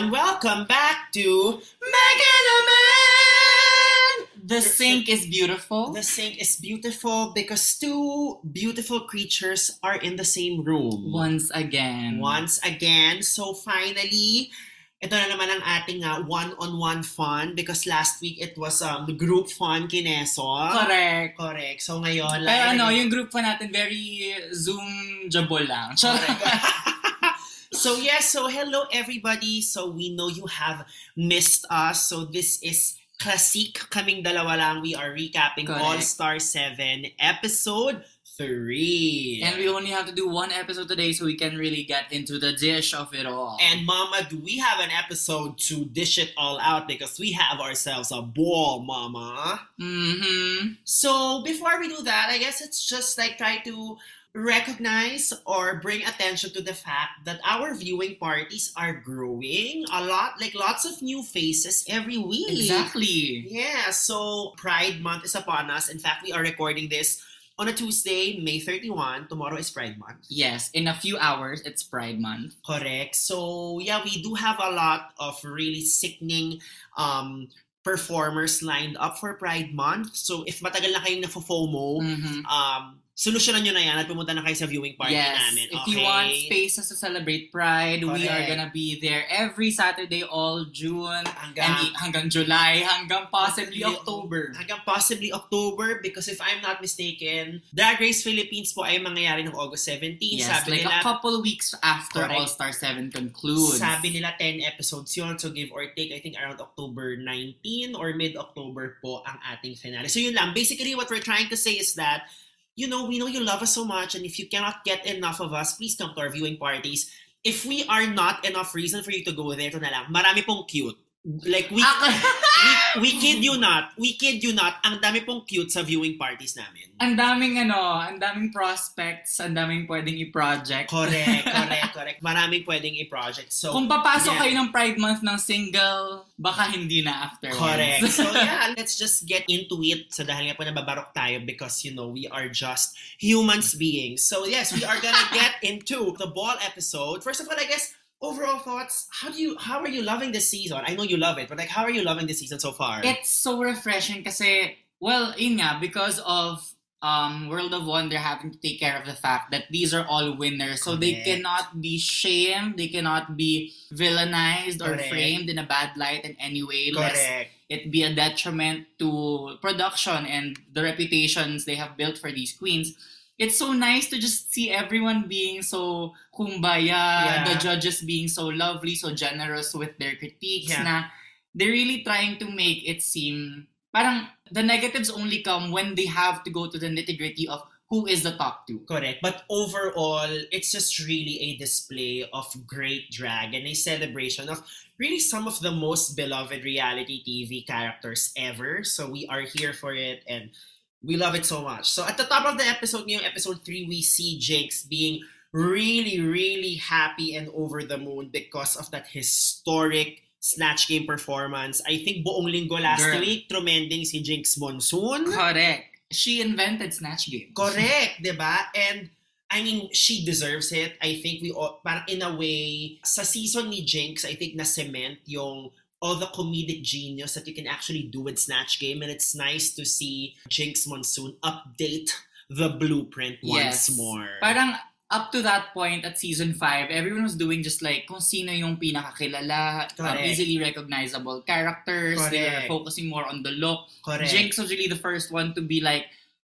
everyone. Welcome back to Meganaman! The sink is beautiful. The sink is beautiful because two beautiful creatures are in the same room. Once again. Once again. So finally, ito na naman ang ating uh, one-on-one fun because last week it was um, group fun kineso. Correct. Correct. So ngayon, Pero ano, yung group pa natin, very Zoom-jable lang. Correct. so yes, so hello everybody. So we know you have missed us. So this is Classic kaming dalawa lang. We are recapping Correct. All-Star 7 episode 3. And we only have to do one episode today so we can really get into the dish of it all. And Mama, do we have an episode to dish it all out because we have ourselves a ball, Mama. mm-hmm. So before we do that, I guess it's just like try to recognize or bring attention to the fact that our viewing parties are growing a lot, like lots of new faces every week. Exactly. Yeah, so Pride Month is upon us. In fact, we are recording this on a Tuesday, May 31. Tomorrow is Pride Month. Yes, in a few hours, it's Pride Month. Correct. So yeah, we do have a lot of really sickening um performers lined up for Pride Month. So if matagal na kayong nafo-FOMO, Mhm. um solusyonan nyo na yan at pumunta na kayo sa viewing party yes, namin. if okay? you want spaces to celebrate Pride, we are Correct. gonna be there every Saturday all June hanggang, and hanggang July, hanggang possibly October. hanggang possibly October because if I'm not mistaken, Drag Race Philippines po ay mangyayari ng August 17. Yes, sabi like nila, a couple weeks after Correct. All Star 7 concludes. Sabi nila 10 episodes yun. So give or take, I think around October 19 or mid-October po ang ating finale. So yun lang. Basically, what we're trying to say is that, you know, we know you love us so much and if you cannot get enough of us, please come to our viewing parties. If we are not enough reason for you to go there, ito na lang. Marami pong cute. Like, we, we, we kid you not. We kid you not. Ang dami pong cute sa viewing parties namin. ang daming ano, ang daming prospects, ang daming pwedeng i-project. Correct, correct, correct. Maraming pwedeng i-project. So, Kung papasok yeah. kayo ng Pride Month ng single, baka hindi na afterwards. Correct. So yeah, let's just get into it. So dahil nga po nababarok tayo because, you know, we are just humans beings. So yes, we are gonna get into the ball episode. First of all, I guess, overall thoughts, how do you, how are you loving this season? I know you love it, but like, how are you loving this season so far? It's so refreshing kasi, well, nga, because of um, World of Wonder having to take care of the fact that these are all winners. So they cannot be shamed, they cannot be villainized or framed in a bad light in any way. Correct. it be a detriment to production and the reputations they have built for these queens. It's so nice to just see everyone being so kumbaya, Yeah. the judges being so lovely, so generous with their critiques Yeah. na they're really trying to make it seem parang the negatives only come when they have to go to the nitty-gritty of who is the top two. Correct. But overall, it's just really a display of great drag and a celebration of really some of the most beloved reality TV characters ever. So we are here for it and we love it so much. So at the top of the episode, ngayong episode 3, we see Jakes being really, really happy and over the moon because of that historic Snatch Game performance. I think buong linggo last Girl. week, tremending si Jinx Monsoon. Correct. She invented Snatch Game. Correct, 'di ba? And I mean, she deserves it. I think we all, parang in a way, sa season ni Jinx, I think na-cement yung all the comedic genius that you can actually do with Snatch Game. And it's nice to see Jinx Monsoon update the blueprint once Yes. more. Parang up to that point at season 5, everyone was doing just like kung sino yung pinakakilala, um, easily recognizable characters. Correct. focusing more on the look. Correct. Jinx was really the first one to be like,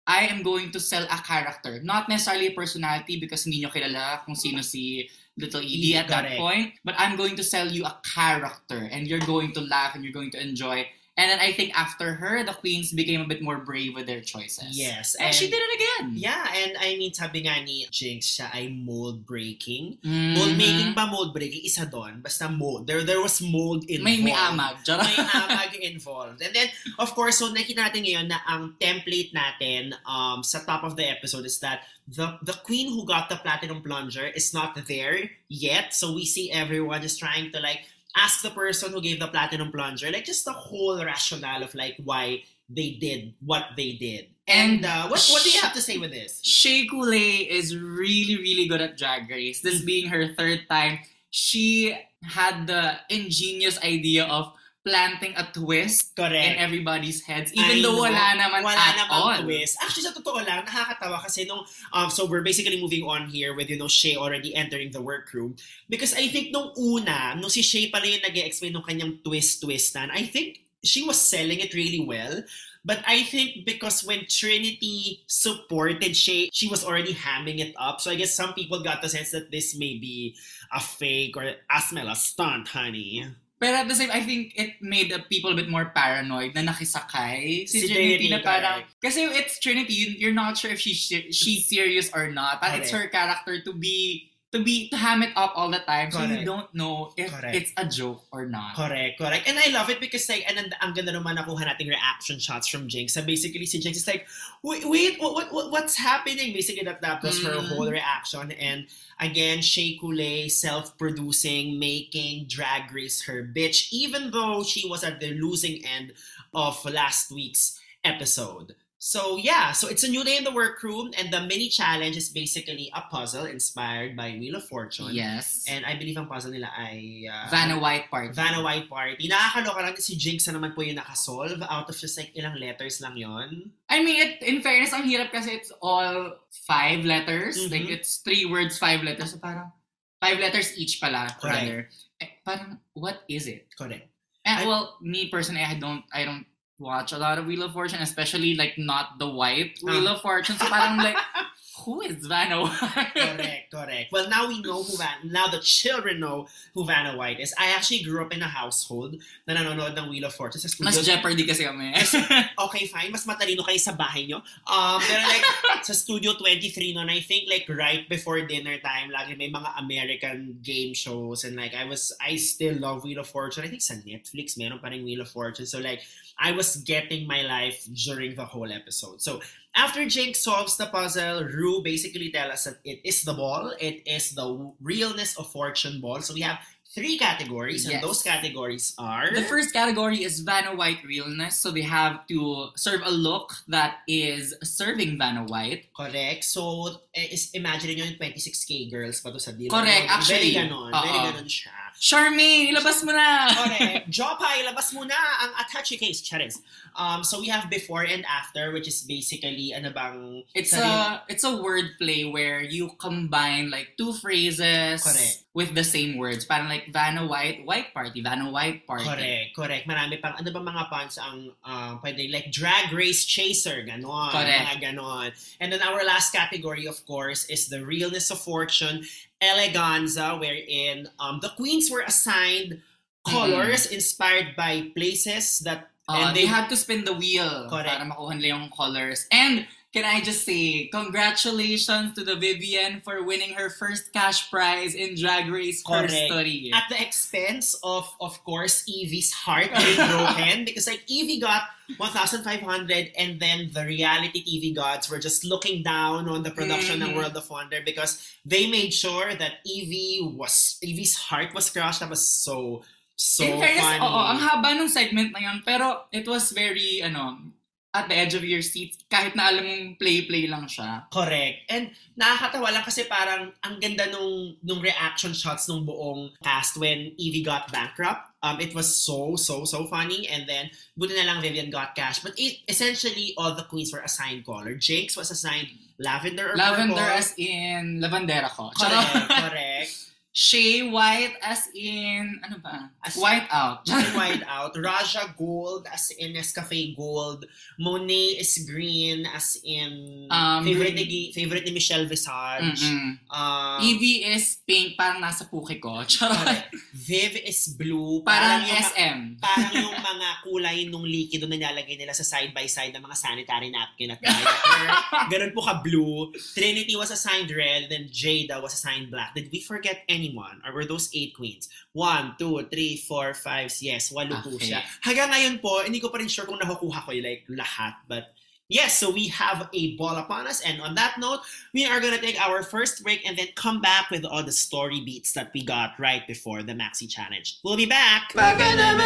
I am going to sell a character. Not necessarily a personality because hindi nyo kilala kung sino si Little Edie at that Correct. point. But I'm going to sell you a character and you're going to laugh and you're going to enjoy. And then I think after her, the queens became a bit more brave with their choices. Yes. And, she did it again. Yeah, and I mean, sabi nga ni Jinx, siya ay mold breaking. Mhm. Mold making ba mold breaking? Isa doon. Basta mold. There, there was mold involved. May, may amag. May amag involved. And then, of course, so nakita natin ngayon na ang template natin um, sa top of the episode is that the the queen who got the platinum plunger is not there yet. So we see everyone just trying to like ask the person who gave the platinum plunger, like just the whole rationale of like why they did what they did. And uh, what what do you have to say with this? Shea Coulee is really, really good at Drag Race. This being her third time. she had the ingenious idea of planting a twist in Correct. everybody's heads, even I though know. wala naman wala at namang all. twist. Actually, sa totoo lang, nakakatawa kasi nung, um, so we're basically moving on here with, you know, Shay already entering the workroom. Because I think nung una, nung si Shay pala yung nag explain nung kanyang twist-twistan, I think she was selling it really well. But I think because when Trinity supported Shay, she was already hamming it up. So I guess some people got the sense that this may be a fake or Asmel, a stunt, honey. Pero at the same, I think it made the people a bit more paranoid na nakisakay si, Si Trinity, Trinity, na parang, correct. kasi it's Trinity, you- you're not sure if she, she's serious or not. But it's her character to be, to be, to ham it up all the time. So you Correct. don't know if Correct. it's a joke or not. Correct, correct. And I love it because like, and ang, ang ganda naman nakuha nating reaction shots from Jinx. So basically si Jinx is like, wait, wait what, what, what- what's happening? Basically that, that was her Mm. whole reaction. And again, Shea Coulee self-producing, making Drag Race her bitch, even though she was at the losing end of last week's episode. So yeah, so it's a new day in the workroom, and the mini challenge is basically a puzzle inspired by Wheel of Fortune. Yes. And I believe ang puzzle nila ay uh, Vanna White Party. Vanna White Party. Nakakaloka lang si Jinx na naman po yung nakasolve out of just like ilang letters lang yon. I mean, it, in fairness, ang hirap kasi it's all five letters. Mhm. Like, it's three words, five letters. So, parang, five letters each pala. Correct. rather. Eh, parang, what is it? Correct. And, I- well, me personally, I don't, I don't watch a lot of Wheel of Fortune, especially, like, not the white Wheel Ah. of Fortune. So, parang, like, who is Vanna White? Correct, correct. Well, now we know who Van, now the children know who Vanna White is. I actually grew up in a household na nanonood ng Wheel of Fortune sa studio. Mas Jeopardy kasi kami. okay, fine. Mas matalino kayo sa bahay nyo. Um, pero like, sa Studio 23 noon, I think like right before dinner time, lagi may mga American game shows and like I was, I still love Wheel of Fortune. I think sa Netflix, meron pa rin Wheel of Fortune. So like, I was getting my life during the whole episode. So after Jake solves the puzzle, Rue basically tells us that it is the ball. It is the realness of Fortune ball. So we have three categories, and Yes. those categories are The first category is Vanna White realness. So they have to serve a look that is serving Vanna White. Correct. So, eh, is, imagine nyo yung 26K girls pa to sa. Correct, actually. Very ganon. Very Oo. ganon siya. Charmaine, ilabas mo na! Correct. Jopay, labas mo na ang attache case. Charis. Um, so, we have before and after, which is basically, ano bang... It's sarili- a it's a word play where you combine like two phrases Correct. With the same words. Parang like Vanna White, White Party, Vanna White Party. Correct, correct. Marami pang, ano ba mga puns ang um, pwede, like drag race chaser, ganon. Correct. Mga ganon. And then our last category, of course, is the realness of fortune, eleganza, wherein um, the queens were assigned colors inspired by places that Uh, And they they- had to spin the wheel Correct. para makuha nila yung colors. And can I just say, congratulations to the Vivian for winning her first cash prize in Drag Race Correct. history. at the expense of, of course, Evie's heart being broken because like Evie got 1,500 and then the reality TV gods were just looking down on the production Mhm. ng World of Wonder because they made sure that Evie was, Evie's heart was crushed. That was so, so In fairness, funny. oo, ang haba ng segment na yun, pero it was very, ano, at the edge of your seat, kahit na alam mong play-play lang siya. Correct. And nakakatawa lang kasi parang ang ganda nung, nung reaction shots nung buong cast when Evie got bankrupt. Um, it was so, so, so funny. And then, buti na lang Vivian got cash. But it, essentially, all the queens were assigned color. Jinx was assigned lavender or Lavender purple. as in lavandera ko. Correct, correct. Shea white as in, ano ba? As- white out. Very wide out. Raja gold as in Nescafe gold. Monet is green as in Um, favorite, ni, favorite ni Michelle Visage. Mm-mm. Um, Evie is pink, parang nasa puke ko. Charot. Viv is blue. Parang yung, SM. parang yung mga kulay nung likido na nilalagay nila sa side by side ng mga sanitary napkin at diaper. Ganun po ka blue. Trinity was assigned red, then Jada was assigned black. Did we forget anyone? Or were those eight queens? One, two, three, four, five, yes, walo po Okay. siya. Hanggang ngayon po, hindi ko pa rin sure kung nakukuha ko yung like lahat. But yes, so we have a ball upon us. And on that note, we are gonna take our first break and then come back with all the story beats that we got right before the Maxi Challenge. We'll be back! And we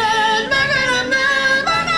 are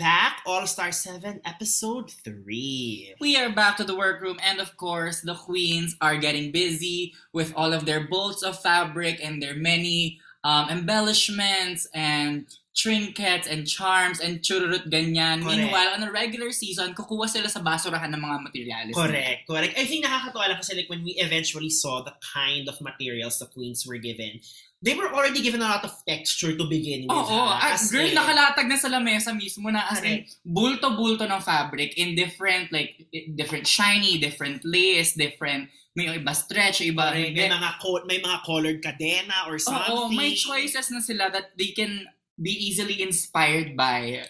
back, All Star 7, Episode 3. We are back to the workroom, and of course, the queens are getting busy with all of their bolts of fabric and their many um, embellishments and trinkets and charms and chururut ganyan. Correct. Meanwhile, on a regular season, kukuha sila sa basurahan ng mga materials. Correct, correct. I think nakakatawa lang kasi like when we eventually saw the kind of materials the queens were given, they were already given a lot of texture to begin with. Oo, ha? at As girl, in- nakalatag na sa lamesa mismo na as in, bulto-bulto ng fabric in different, like, different shiny, different lace, different, may iba stretch, iba Correct. May mga co- may mga colored cadena or something. Oo, may choices na sila that they can be easily inspired by.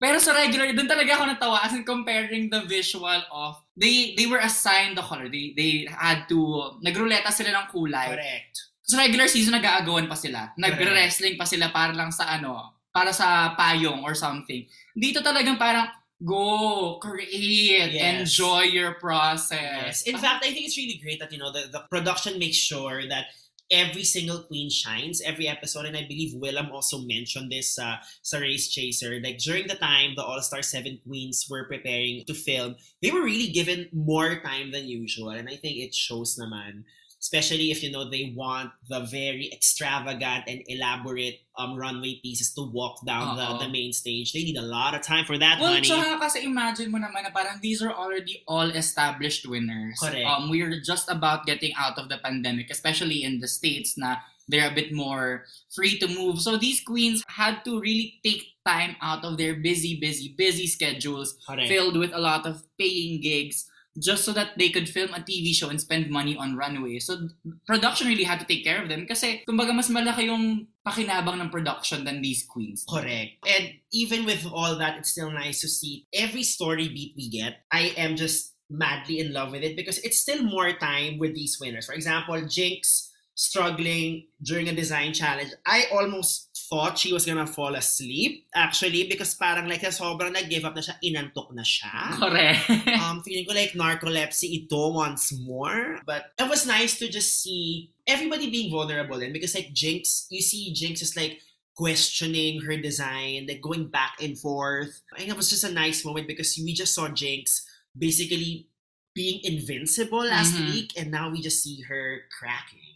Pero sa regular, dun talaga ako natawa as in comparing the visual of, they they were assigned the color. They they had to, nagruleta sila ng kulay. Correct. Sa regular season, nag-aagawan pa sila. Nag-wrestling pa sila para lang sa ano, para sa payong or something. Dito talagang parang, go, create, Yes. enjoy your process. Yes. In fact, I think it's really great that you know the, the production makes sure that every single queen shines every episode, and I believe Willem also mentioned this uh, sa Race Chaser. Like during the time the All Star Seven queens were preparing to film, they were really given more time than usual, and I think it shows naman. Especially if you know they want the very extravagant and elaborate um, runway pieces to walk down Oo. the, the main stage. They need a lot of time for that, Well, honey. tsaka kasi imagine mo naman na parang these are already all established winners. Correct. Um, we're just about getting out of the pandemic, especially in the States na they're a bit more free to move. So these queens had to really take time out of their busy, busy, busy schedules Correct. filled with a lot of paying gigs just so that they could film a TV show and spend money on runway. So production really had to take care of them kasi kumbaga mas malaki yung pakinabang ng production than these queens. Correct. And even with all that, it's still nice to see every story beat we get. I am just madly in love with it because it's still more time with these winners. For example, Jinx struggling during a design challenge. I almost thought she was gonna fall asleep actually because parang like sobrang nag-give up na siya, inantok na siya. Correct. um, feeling ko like narcolepsy ito once more. But it was nice to just see everybody being vulnerable and because like Jinx, you see Jinx is like questioning her design, like going back and forth. And it was just a nice moment because we just saw Jinx basically being invincible last Mhm. week and now we just see her cracking.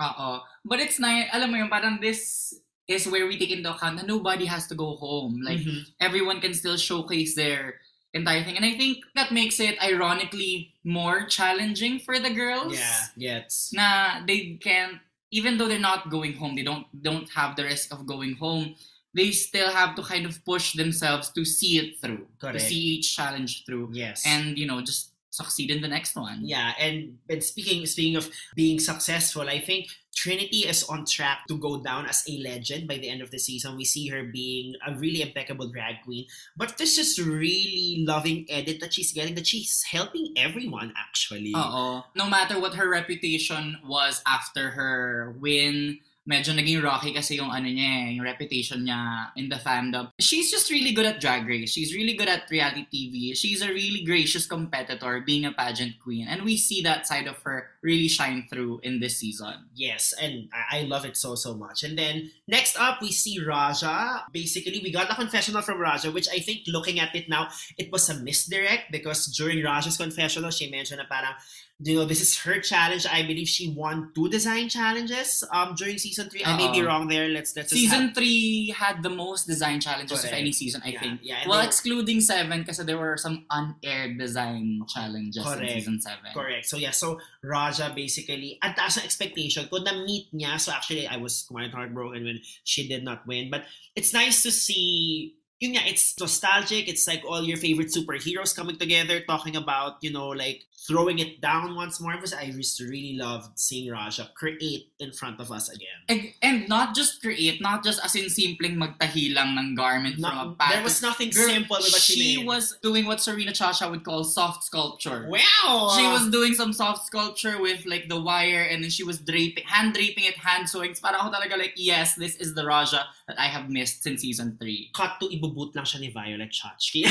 Oo. But it's nice, alam mo yun, parang this is where we take into account that nobody has to go home. Like, Mhm. everyone can still showcase their entire thing. And I think that makes it ironically more challenging for the girls. yeah, yes. Na they can, even though they're not going home, they don't don't have the risk of going home, they still have to kind of push themselves to see it through. Correct. To see each challenge through. Yes. And, you know, just succeed in the next one. Yeah, and, and speaking speaking of being successful, I think Trinity is on track to go down as a legend by the end of the season. We see her being a really impeccable drag queen, but this is really loving edit that she's getting. That she's helping everyone actually. Oo. No matter what her reputation was after her win, medyo naging rocky kasi yung ano niya, eh, yung reputation niya in the fandom. She's just really good at drag race. She's really good at reality TV. She's a really gracious competitor being a pageant queen. And we see that side of her really shine through in this season. Yes, and I, I love it so so much. And then next up we see Raja. Basically, we got a confessional from Raja, which I think looking at it now, it was a misdirect because during Raja's confessional, she mentioned na parang you know, this is her challenge. I believe she won two design challenges um during season three. I may be wrong there. Let's let's just Season 3 had the most design challenges Correct. of any season, I Yeah, think. yeah, well, they- excluding 7 because there were some unaired design challenges Correct. in season 7. Correct. So yeah, so Raja basically, ang taas ng expectation ko na-meet niya. So actually, I was quite heartbroken when she did not win. But it's nice to see, yun nga, it's nostalgic. It's like all your favorite superheroes coming together, talking about, you know, like throwing it down once more. Because I just really loved seeing Raja create in front of us again. And, and not just create, not just as in simpleng magtahi lang ng garment from a pattern. there was nothing Girl, simple with what she, she was doing what Serena Chacha would call soft sculpture. Wow! She was doing some soft sculpture with like the wire and then she was draping, hand draping it, hand sewing. Para ako talaga like, yes, this is the Raja that I have missed since season 3. cut to ibubut lang siya ni Violet Chachki.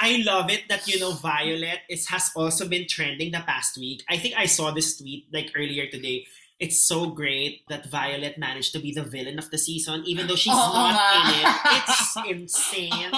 I love it that you know Violet is has also been trending the past week. I think I saw this tweet like earlier today. it's so great that Violet managed to be the villain of the season, even though she's Oo not in it. It's insane.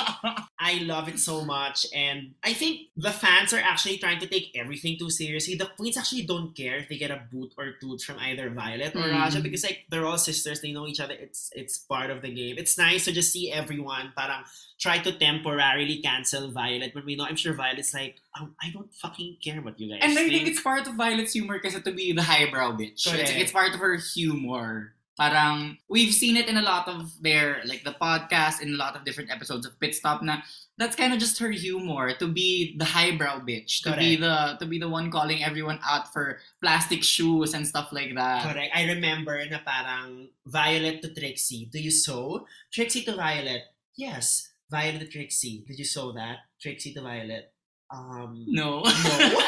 I love it so much. And I think the fans are actually trying to take everything too seriously. The queens actually don't care if they get a boot or toot from either Violet or Mm. Raja because like they're all sisters, they know each other. It's it's part of the game. It's nice to just see everyone parang try to temporarily cancel Violet when we know I'm sure Violet's like, oh, Um, I don't fucking care what you guys And I think. think it's part of Violet's humor kasi to be the highbrow bitch. It's, Correct. it's part of her humor. Parang, we've seen it in a lot of their, like the podcast, in a lot of different episodes of Pit Stop na that's kind of just her humor to be the highbrow bitch, to be the to be the one calling everyone out for plastic shoes and stuff like that. Correct. I remember na parang Violet to Trixie. Do you sew? Trixie to Violet. Yes. Violet to Trixie. Did you sew that? Trixie to Violet. Um, No. No.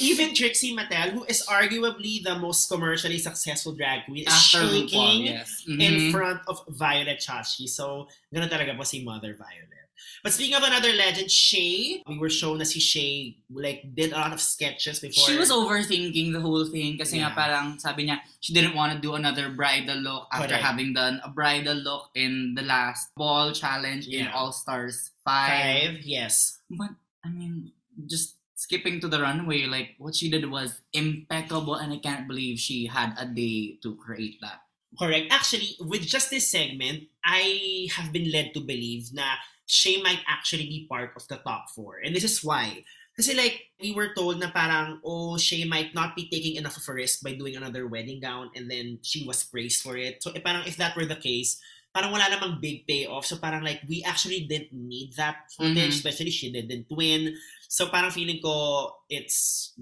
Even Trixie Mattel, who is arguably the most commercially successful drag queen, is After RuPaul, shaking yes. in Mhm. front of Violet Chachki. So, ganun talaga po si Mother Violet. But speaking of another legend, Shay, we were shown na si Shay like did a lot of sketches before. She was overthinking the whole thing kasi nga Yeah. parang sabi niya she didn't want to do another bridal look after Correct. having done a bridal look in the last ball challenge in All Stars 5. five. Yes. But I mean just skipping to the runway like what she did was impeccable and I can't believe she had a day to create that. Correct. Actually, with just this segment, I have been led to believe na Shay might actually be part of the top four. And this is why. Kasi like, we were told na parang, oh, Shay might not be taking enough of a risk by doing another wedding gown and then she was praised for it. So eh, parang if that were the case, parang wala namang big payoff. So parang like, we actually didn't need that footage, Mhm. especially she didn't win. So parang feeling ko, it's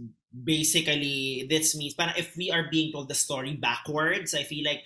basically, this means, parang if we are being told the story backwards, I feel like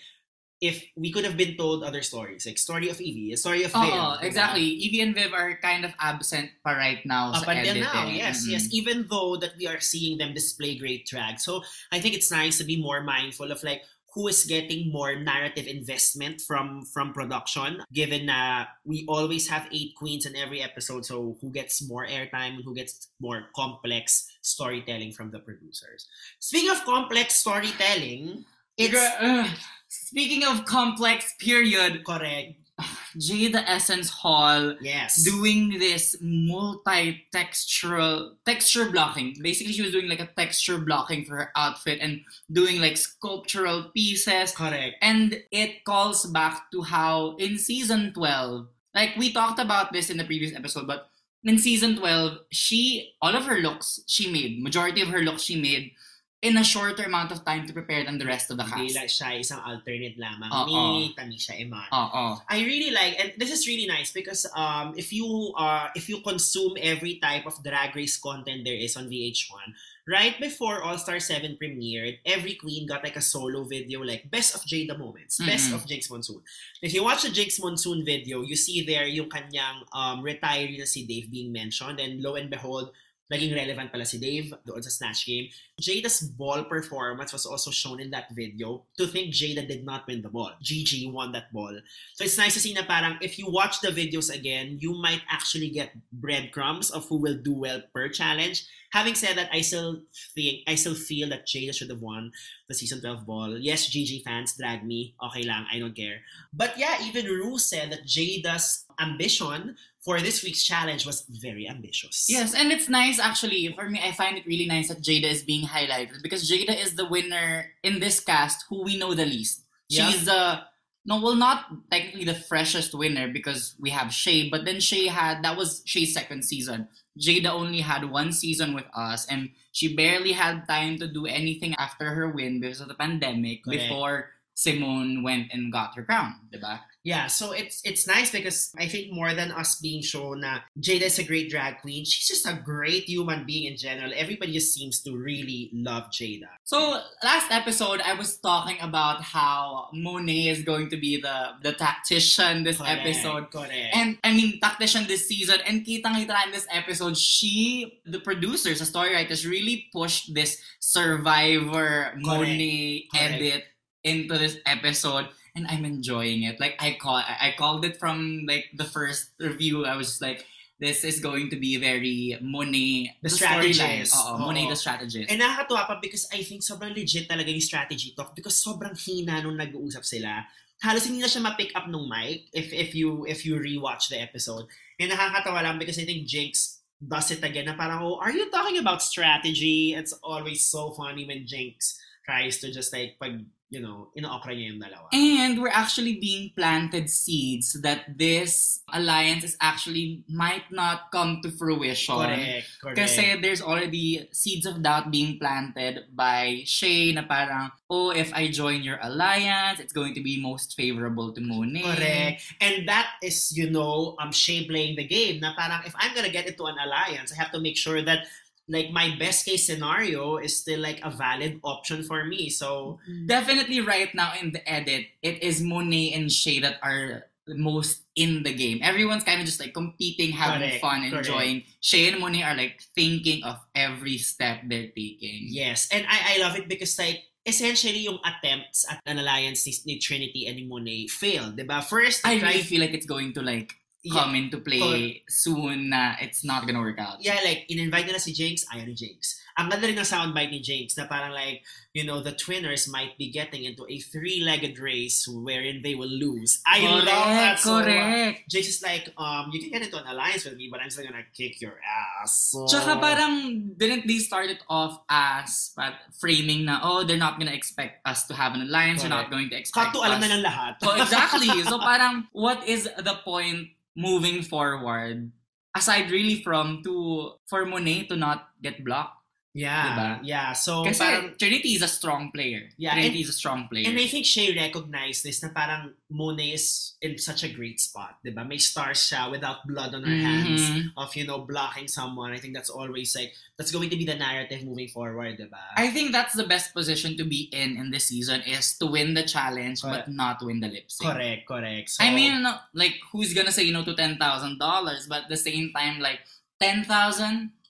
if we could have been told other stories, like story of Evie, story of Viv. Oh, diba? exactly. Evie and Viv are kind of absent pa right now Up sa editing. now, yes, Mhm. yes. Even though that we are seeing them display great drag, so I think it's nice to be more mindful of like who is getting more narrative investment from from production. Given that we always have eight queens in every episode, so who gets more airtime and who gets more complex storytelling from the producers. Speaking of complex storytelling, it's ugh. Speaking of complex period, correct. Jada Essence Hall Yes. doing this multi-textural texture blocking. Basically, she was doing like a texture blocking for her outfit and doing like sculptural pieces. correct. And it calls back to how in season 12, like we talked about this in the previous episode, but in season 12, she, all of her looks she made, majority of her looks she made in a shorter amount of time to prepare than the rest of the Hindi cast. lang siya isang alternate lamang Oo. ni Tamisha Iman. Oo. I really like, and this is really nice because um, if you uh, if you consume every type of drag race content there is on VH1, right before All Star 7 premiered, every queen got like a solo video, like best of Jada moments, best Mhm. of Jinx Monsoon. If you watch the Jinx Monsoon video, you see there yung kanyang um, retiree na si Dave being mentioned, and lo and behold, naging relevant pala si Dave doon sa Snatch Game. Jada's ball performance was also shown in that video. To think Jada did not win the ball. Gigi won that ball. So it's nice to see na parang if you watch the videos again, you might actually get breadcrumbs of who will do well per challenge. Having said that, I still think I still feel that Jada should have won the season 12 ball. Yes, Gigi fans drag me. Okay lang, I don't care. But yeah, even Ru said that Jada's ambition for this week's challenge was very ambitious. Yes, and it's nice actually. For me, I find it really nice that Jada is being highlighted because Jada is the winner in this cast who we know the least. Yeah. She's uh no, well, not technically the freshest winner because we have Shay, but then Shay had that was Shay's second season. Jada only had one season with us, and she barely had time to do anything after her win because of the pandemic Correct. before Simone went and got her crown, diba? Yeah, so it's it's nice because I think more than us being shown na Jada is a great drag queen, she's just a great human being in general. Everybody just seems to really love Jada. So last episode, I was talking about how Monet is going to be the the tactician this Correct, episode. Correct. And I mean, tactician this season. And kitang-kita in this episode, she, the producers, the story writers, really pushed this Survivor Monet Correct. edit into this episode. And I'm enjoying it. Like I call, I called it from like the first review. I was like, this is going to be very Monet The storyline. strategist. Oo, Monet Oo. the strategist. And nakakatuwa pa because I think sobrang legit talaga yung strategy talk because sobrang hina nung nag-uusap sila. Halos hindi na siya ma-pick up nung mic if if you if you rewatch the episode. And nakakatawa lang because I think Jinx does it again na parang, oh, are you talking about strategy? It's always so funny when Jinx tries to just like, pag, you know, ino-okra niya yung dalawa. And we're actually being planted seeds that this alliance is actually might not come to fruition. correct, correct. Kasi there's already seeds of doubt being planted by Shay na parang, oh, if I join your alliance, it's going to be most favorable to Monet. Correct. And that is, you know, um, Shay playing the game na parang if I'm gonna get into an alliance, I have to make sure that like my best case scenario is still like a valid option for me. So Definitely right now in the edit, it is Monet and Shay that are most in the game. Everyone's kind of just like competing, having Correct, fun, correct. enjoying. Shay and Monet are like thinking of every step they're taking. yes, and I I love it because like essentially yung attempts at an alliance ni, ni Trinity and ni Monet failed, 'di ba? First, I really tried- feel like it's going to like yeah, come into play soon na it's not gonna work out. yeah, like in-invite nila si Jinx, ayaw ni Jinx. Ang ganda rin ng soundbite ni Jinx na parang like, you know, the twinners might be getting into a three-legged race wherein they will lose. I love that so correct. Jace is like, um, you can get into an alliance with me, but I'm still gonna kick your ass. So, Tsaka parang, didn't they start it off as but framing na, oh, they're not gonna expect us to have an alliance, they're not going to expect Cut to alam us. na ng lahat. So exactly. So parang, what is the point moving forward? Aside really from to, for Monet to not get blocked. Yeah, Diba? yeah. So, Kasi parang, Trinity is a strong player. Yeah, Trinity is a strong player. and I think Shay recognized this na parang Monet is in such a great spot, diba? May stars siya without blood on her hands Mhm. of, you know, blocking someone. I think that's always like, that's going to be the narrative moving forward, diba? I think that's the best position to be in in this season is to win the challenge Correct. but not win the lip sync. correct, correct. So, I mean, no, like, who's gonna say you no to ten thousand dollars? But at the same time, like, ten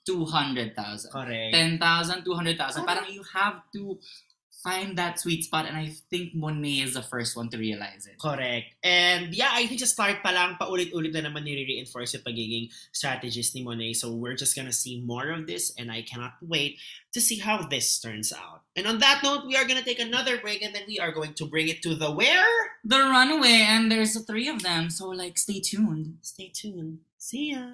thousand, two hundred thousand, correct. ten thousand, two hundred thousand. Correct. Parang you have to find that sweet spot, and I think Monet is the first one to realize it. Correct. And yeah, I think sa start pa lang, paulit-ulit na naman nire-reinforce yung pagiging strategist ni Monet. So we're just gonna see more of this and I cannot wait to see how this turns out. And on that note, we are gonna take another break and then we are going to bring it to the where? The Runaway, and there's three of them, so like, stay tuned. Stay tuned. See ya.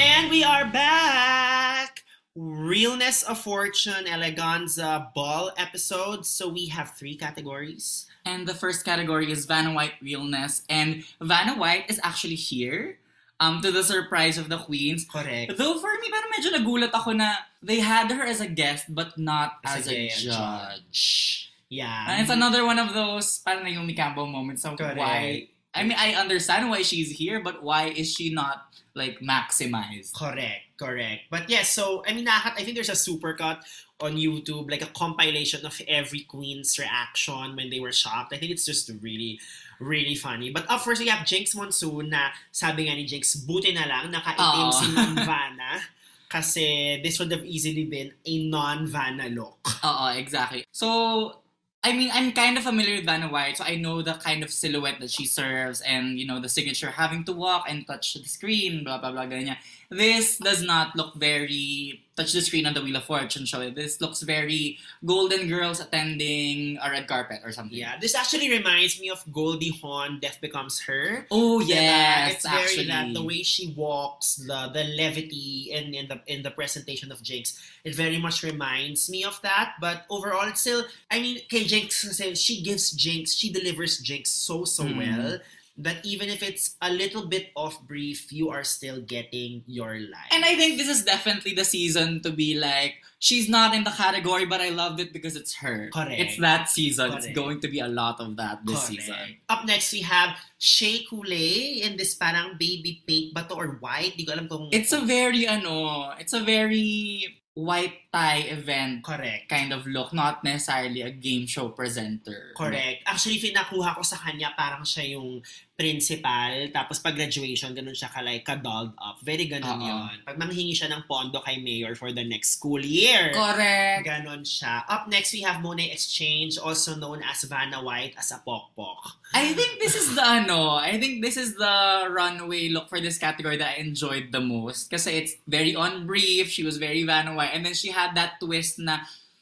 And we are back! Realness of Fortune Eleganza Ball episode. So we have three categories. And the first category is Vanna White Realness, and Vanna White is actually here. Um, to the surprise of the queens. Correct. Though for me, parang medyo nagulat ako na they had her as a guest but not As as, a a, guest judge. Yeah. And it's another one of those parang Naomi Campbell moments of Correct. why I mean I understand why she's here but why is she not like maximized? Correct, correct. But yes, so I mean, I think there's a supercut on YouTube, like a compilation of every queen's reaction when they were shocked. I think it's just really, really funny. But up first, we have Jinx Monsoon na sabi nga ni Jinx, buti na lang nakaitim si Ma'am Vanna. Kasi this would have easily been a non-Vanna look. Oo, exactly. So I mean, I'm kind of familiar with Vanna White, so I know the kind of silhouette that she serves and, you know, the signature having to walk and touch the screen, blah, blah, blah, ganyan. This does not look very touch the screen on the Wheel of Fortune show. This looks very Golden Girls attending a red carpet or something. Yeah, this actually reminds me of Goldie Hawn, Death Becomes Her. Oh, yes, it's very that the way she walks, the the levity in, in the in the presentation of Jinx, it very much reminds me of that. But overall, it's still, I mean, kay Jinx, she gives Jinx, she delivers Jinx so so Mm. well that even if it's a little bit off brief, you are still getting your life. And I think this is definitely the season to be like, she's not in the category, but I loved it because it's her. Correct. It's that season. It's going to be a lot of that this Correct. season. Up next, we have Shea Coulee in this parang baby pink ba to or white? Di ko alam kung... It's a very, ano, it's a very white tie event Correct. kind of look, not necessarily a game show presenter. Correct. Actually, pinakuha ko sa kanya, parang siya yung principal. Tapos pag graduation, ganun siya ka like ka-dolled up. Very ganun Oo. yun. Pag manghingi siya ng pondo kay mayor for the next school year. Correct. Ganon siya. Up next, we have Monet Exchange, also known as Vanna White as a pokpok. I think this is the ano, I think this is the runway look for this category that I enjoyed the most. Kasi it's very on brief, she was very Vanna White, and then she had that twist na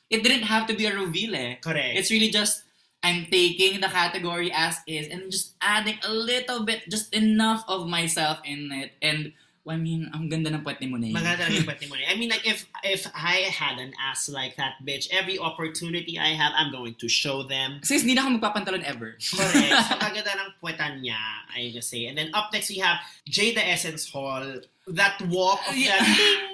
it didn't have to be a reveal eh. Correct. It's really just I'm taking the category as is and just adding a little bit, just enough of myself in it. And I mean, ang ganda ng puwet ni Monet. Maganda rin yung pati mo rin. I mean, like, if if I had an ass like that bitch, every opportunity I have, I'm going to show them. Sis, hindi na ako magpapantalon ever. Correct. so, maganda ng puwetan niya, I just say. And then up next, we have Jada Essence Hall. That walk of Yeah. that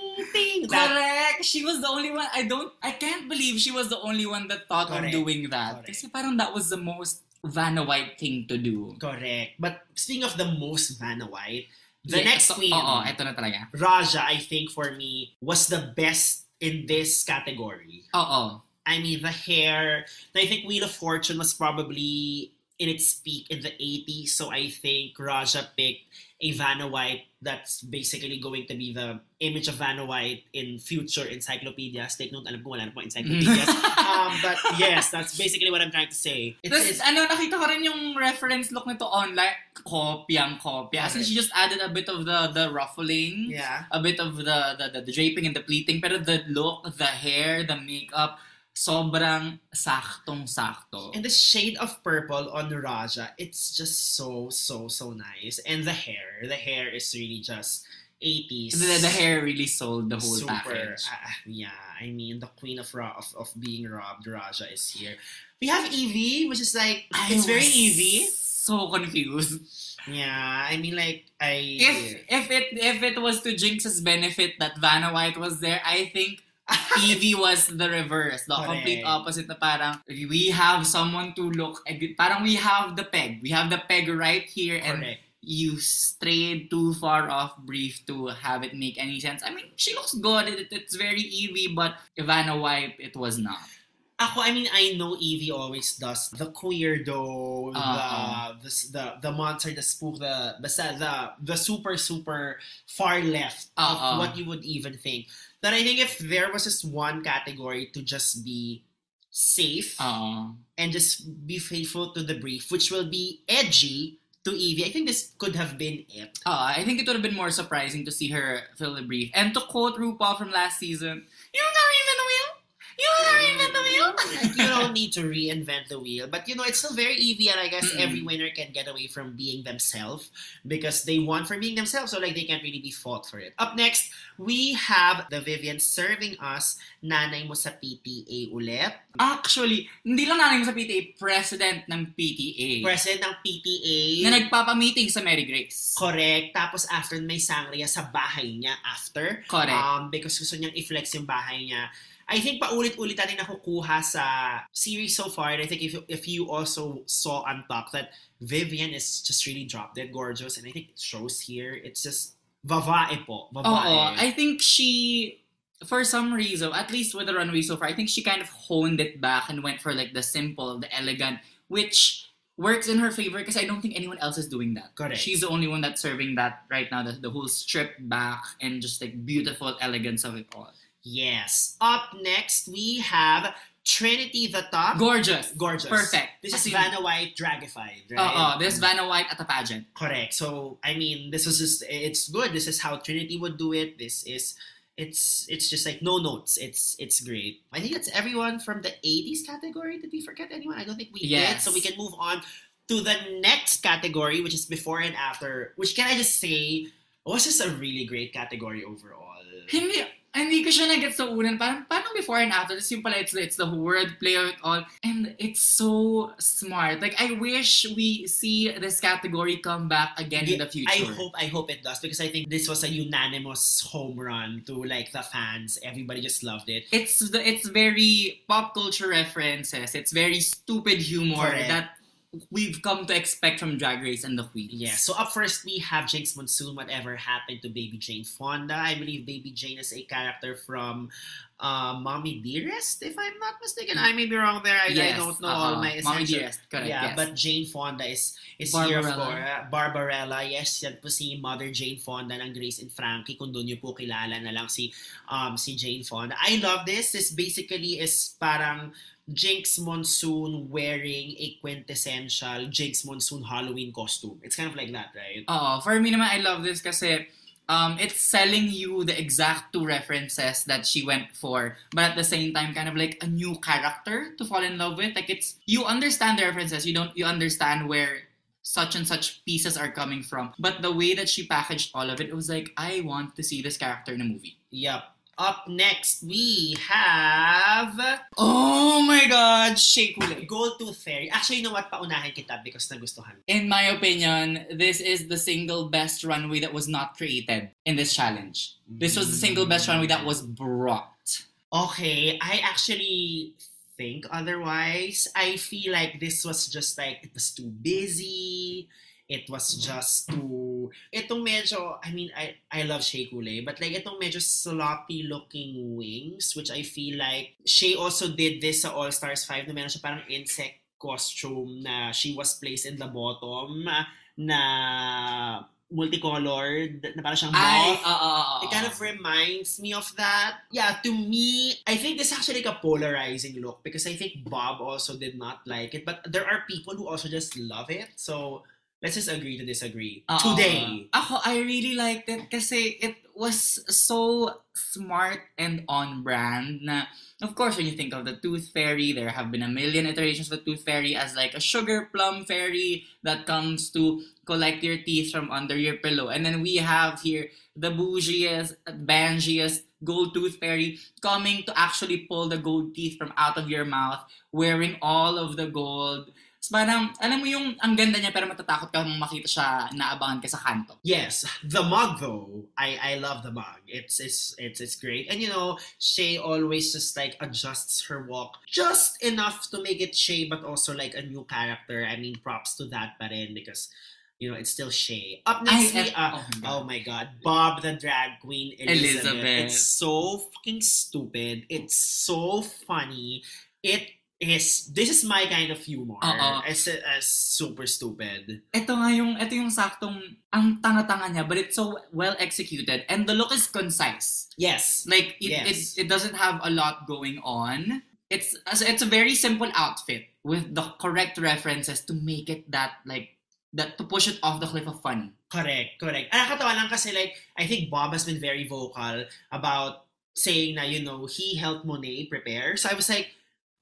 That, Correct. She was the only one. I don't. I can't believe she was the only one that thought Correct. of doing that. Correct. Kasi parang that was the most Vanna White thing to do. correct. But speaking of the most Vanna White, the Yeah, next queen, Oo, eto na talaga. Raja, I think for me, was the best in this category. Oo. I mean, the hair. I think Wheel of Fortune was probably in its peak in the 80s. So I think Raja picked a Vanna White that's basically going to be the image of Vanna White in future encyclopedias. Take note, alam ko wala na po encyclopedias. um, but yes, that's basically what I'm trying to say. It's, it's, ano, nakita ko rin yung reference look nito online. Kopyang kopya. As in, she just added a bit of the the ruffling. yeah. A bit of the, the, the, the draping and the pleating. Pero the look, the hair, the makeup, sobrang saktong-sakto. And the shade of purple on Raja, it's just so, so, so nice. And the hair, the hair is really just 80s. The, the hair really sold the whole super. package. ah, yeah, I mean, the queen of, Ra- of of being robbed, Raja is here. We have Evie, which is like it's very Evie. So confused. Yeah, I mean, like I. If if it if it was to Jinx's benefit that Vanna White was there, I think Evie was the reverse, the Correct. complete opposite na parang we have someone to look eh, a good- parang we have the peg. We have the peg right here and correct. you strayed too far off brief to have it make any sense. I mean, she looks good. It, it's very Evie, but Vanna White, it was not. Ako, I mean, I know Evie always does the queer though, Uh-uh. the, uh-huh. the the the monster, the spook, the basta the the super super far left Uh-uh. of what you would even think. That I think if there was just one category to just be safe Uh, and just be faithful to the brief, which will be edgy to Evie, I think this could have been it. uh, I think it would have been more surprising to see her fill the brief. And to quote RuPaul from last season, you don't even You don't even the wheel. Like, you don't need to reinvent the wheel. But you know, it's still very Evie, and I guess Mm-mm. every winner can get away from being themselves because they won for being themselves. So like they can't really be fault for it. Up next, we have the Vivian serving us Nanay mo sa PTA ulit. Actually, hindi lang namin sa PTA, president ng PTA. President ng PTA. na nagpapamiting sa Mary Grace. Correct. Tapos after may sangria sa bahay niya after. Correct. Um, because gusto niyang i-flex yung bahay niya. I think paulit-ulit natin nakukuha sa series so far. And I think if, if you also saw on top that Vivian is just really drop dead gorgeous. And I think it shows here. It's just babae po. Babae. Oo, I think she, for some reason, at least with the runway so far, I think she kind of honed it back and went for like the simple, the elegant, which works in her favor because I don't think anyone else is doing that. Correct. She's the only one that's serving that right now, the, the whole stripped back and just like beautiful elegance of it all. Yes. Up next, we have Trinity the Top. Gorgeous. Gorgeous. Perfect. This As is in- Vanna White dragified, right? Oo, this Vanna White at a pageant. Correct. So I mean, this is just it's good. This is how Trinity would do it. This is it's it's just like no notes. It's it's great. I think that's everyone from the 80s category. Did we forget anyone? I don't think we did. So we can move on to the next category, which is before and after. Which can I just say oh, was just a really great category overall. Hindi, hindi ko siya nag-get sa unan. Parang, parang before and after. Tapos yung pala, it's, it's the word play of it all. And it's so smart. Like, I wish we see this category come back again in the future. I hope I hope it does because I think this was a unanimous home run to like the fans. Everybody just loved it. It's the, it's very pop culture references. It's very stupid humor Correct. that we've come to expect from Drag Race and the Queens. Yeah, so up first we have Jinx Monsoon, Whatever Happened to Baby Jane Fonda. I believe Baby Jane is a character from uh, Mommy Dearest, if I'm not mistaken. I may be wrong there. I, I don't know uh-uh. all my essential. Mommy. Dearest, correct, yeah, yes. but Jane Fonda is is here Barbarella. course. Uh, Barbarella, yes, yan po si Mother Jane Fonda ng Grace and Frankie. Kung doon niyo po kilala na lang si um si Jane Fonda. I love this. This basically is parang Jinx Monsoon wearing a quintessential Jinx Monsoon Halloween costume. It's kind of like that, right? Oo, for me naman, I love this kasi um, it's selling you the exact two references that she went for, but at the same time, kind of like a new character to fall in love with. Like it's you understand the references, you don't you understand where such and such pieces are coming from, but the way that she packaged all of it, it was like I want to see this character in a movie. Yep. Up next, we have Oh my God, Shea Coulee. Tooth Fairy. Actually, you know what? Paunahin kita because nagustuhan. In my opinion, this is the single best runway that was not created in this challenge. This was the single best runway that was brought. Okay, I actually think otherwise. I feel like this was just like, it was too busy. It was just too... Itong medyo, I mean, I, I love Shea Coulee, but like itong medyo sloppy looking wings, which I feel like Shea also did this sa All Stars 5 na meron siya parang insect costume na she was placed in the bottom na multicolored, na parang siyang moth. oo, oo, oo. It kind of reminds me of that. Yeah, to me, I think this is actually like a polarizing look because I think Bob also did not like it. But there are people who also just love it. So let's just agree to disagree. Ah, oo. Today. Ako, I really liked it kasi it was so smart and on brand na of course when you think of the tooth fairy there have been a million iterations of the tooth fairy as like a sugar plum fairy that comes to collect your teeth from under your pillow and then we have here the bougiest bangiest gold tooth fairy coming to actually pull the gold teeth from out of your mouth wearing all of the gold So, parang, alam mo yung, ang ganda niya pero matatakot ka kung makita siya naabangan ka sa kanto. Yes, the mug though. I I love the mug. It's it's it's it's great. And you know, Shay always just like adjusts her walk just enough to make it Shay but also like a new character. I mean, props to that pa rin because you know, it's still Shay. Up next, we, Ay, uh, oh my God. oh my god, Bob the drag queen Elizabeth. Elizabeth. It's so fucking stupid. It's so funny. It is this is my kind of humor. Oo. It's, it's super stupid. ito nga yung, ito yung saktong, ang tanga-tanga niya, but it's so well executed. And the look is concise. Yes. Like, it, Yes. it, it doesn't have a lot going on. It's, as- it's a very simple outfit with the correct references to make it that, like, that to push it off the cliff of funny. Correct, correct. Ah, nakakatawa lang kasi like, I think Bob has been very vocal about saying na, you know, he helped Monet prepare. So I was like,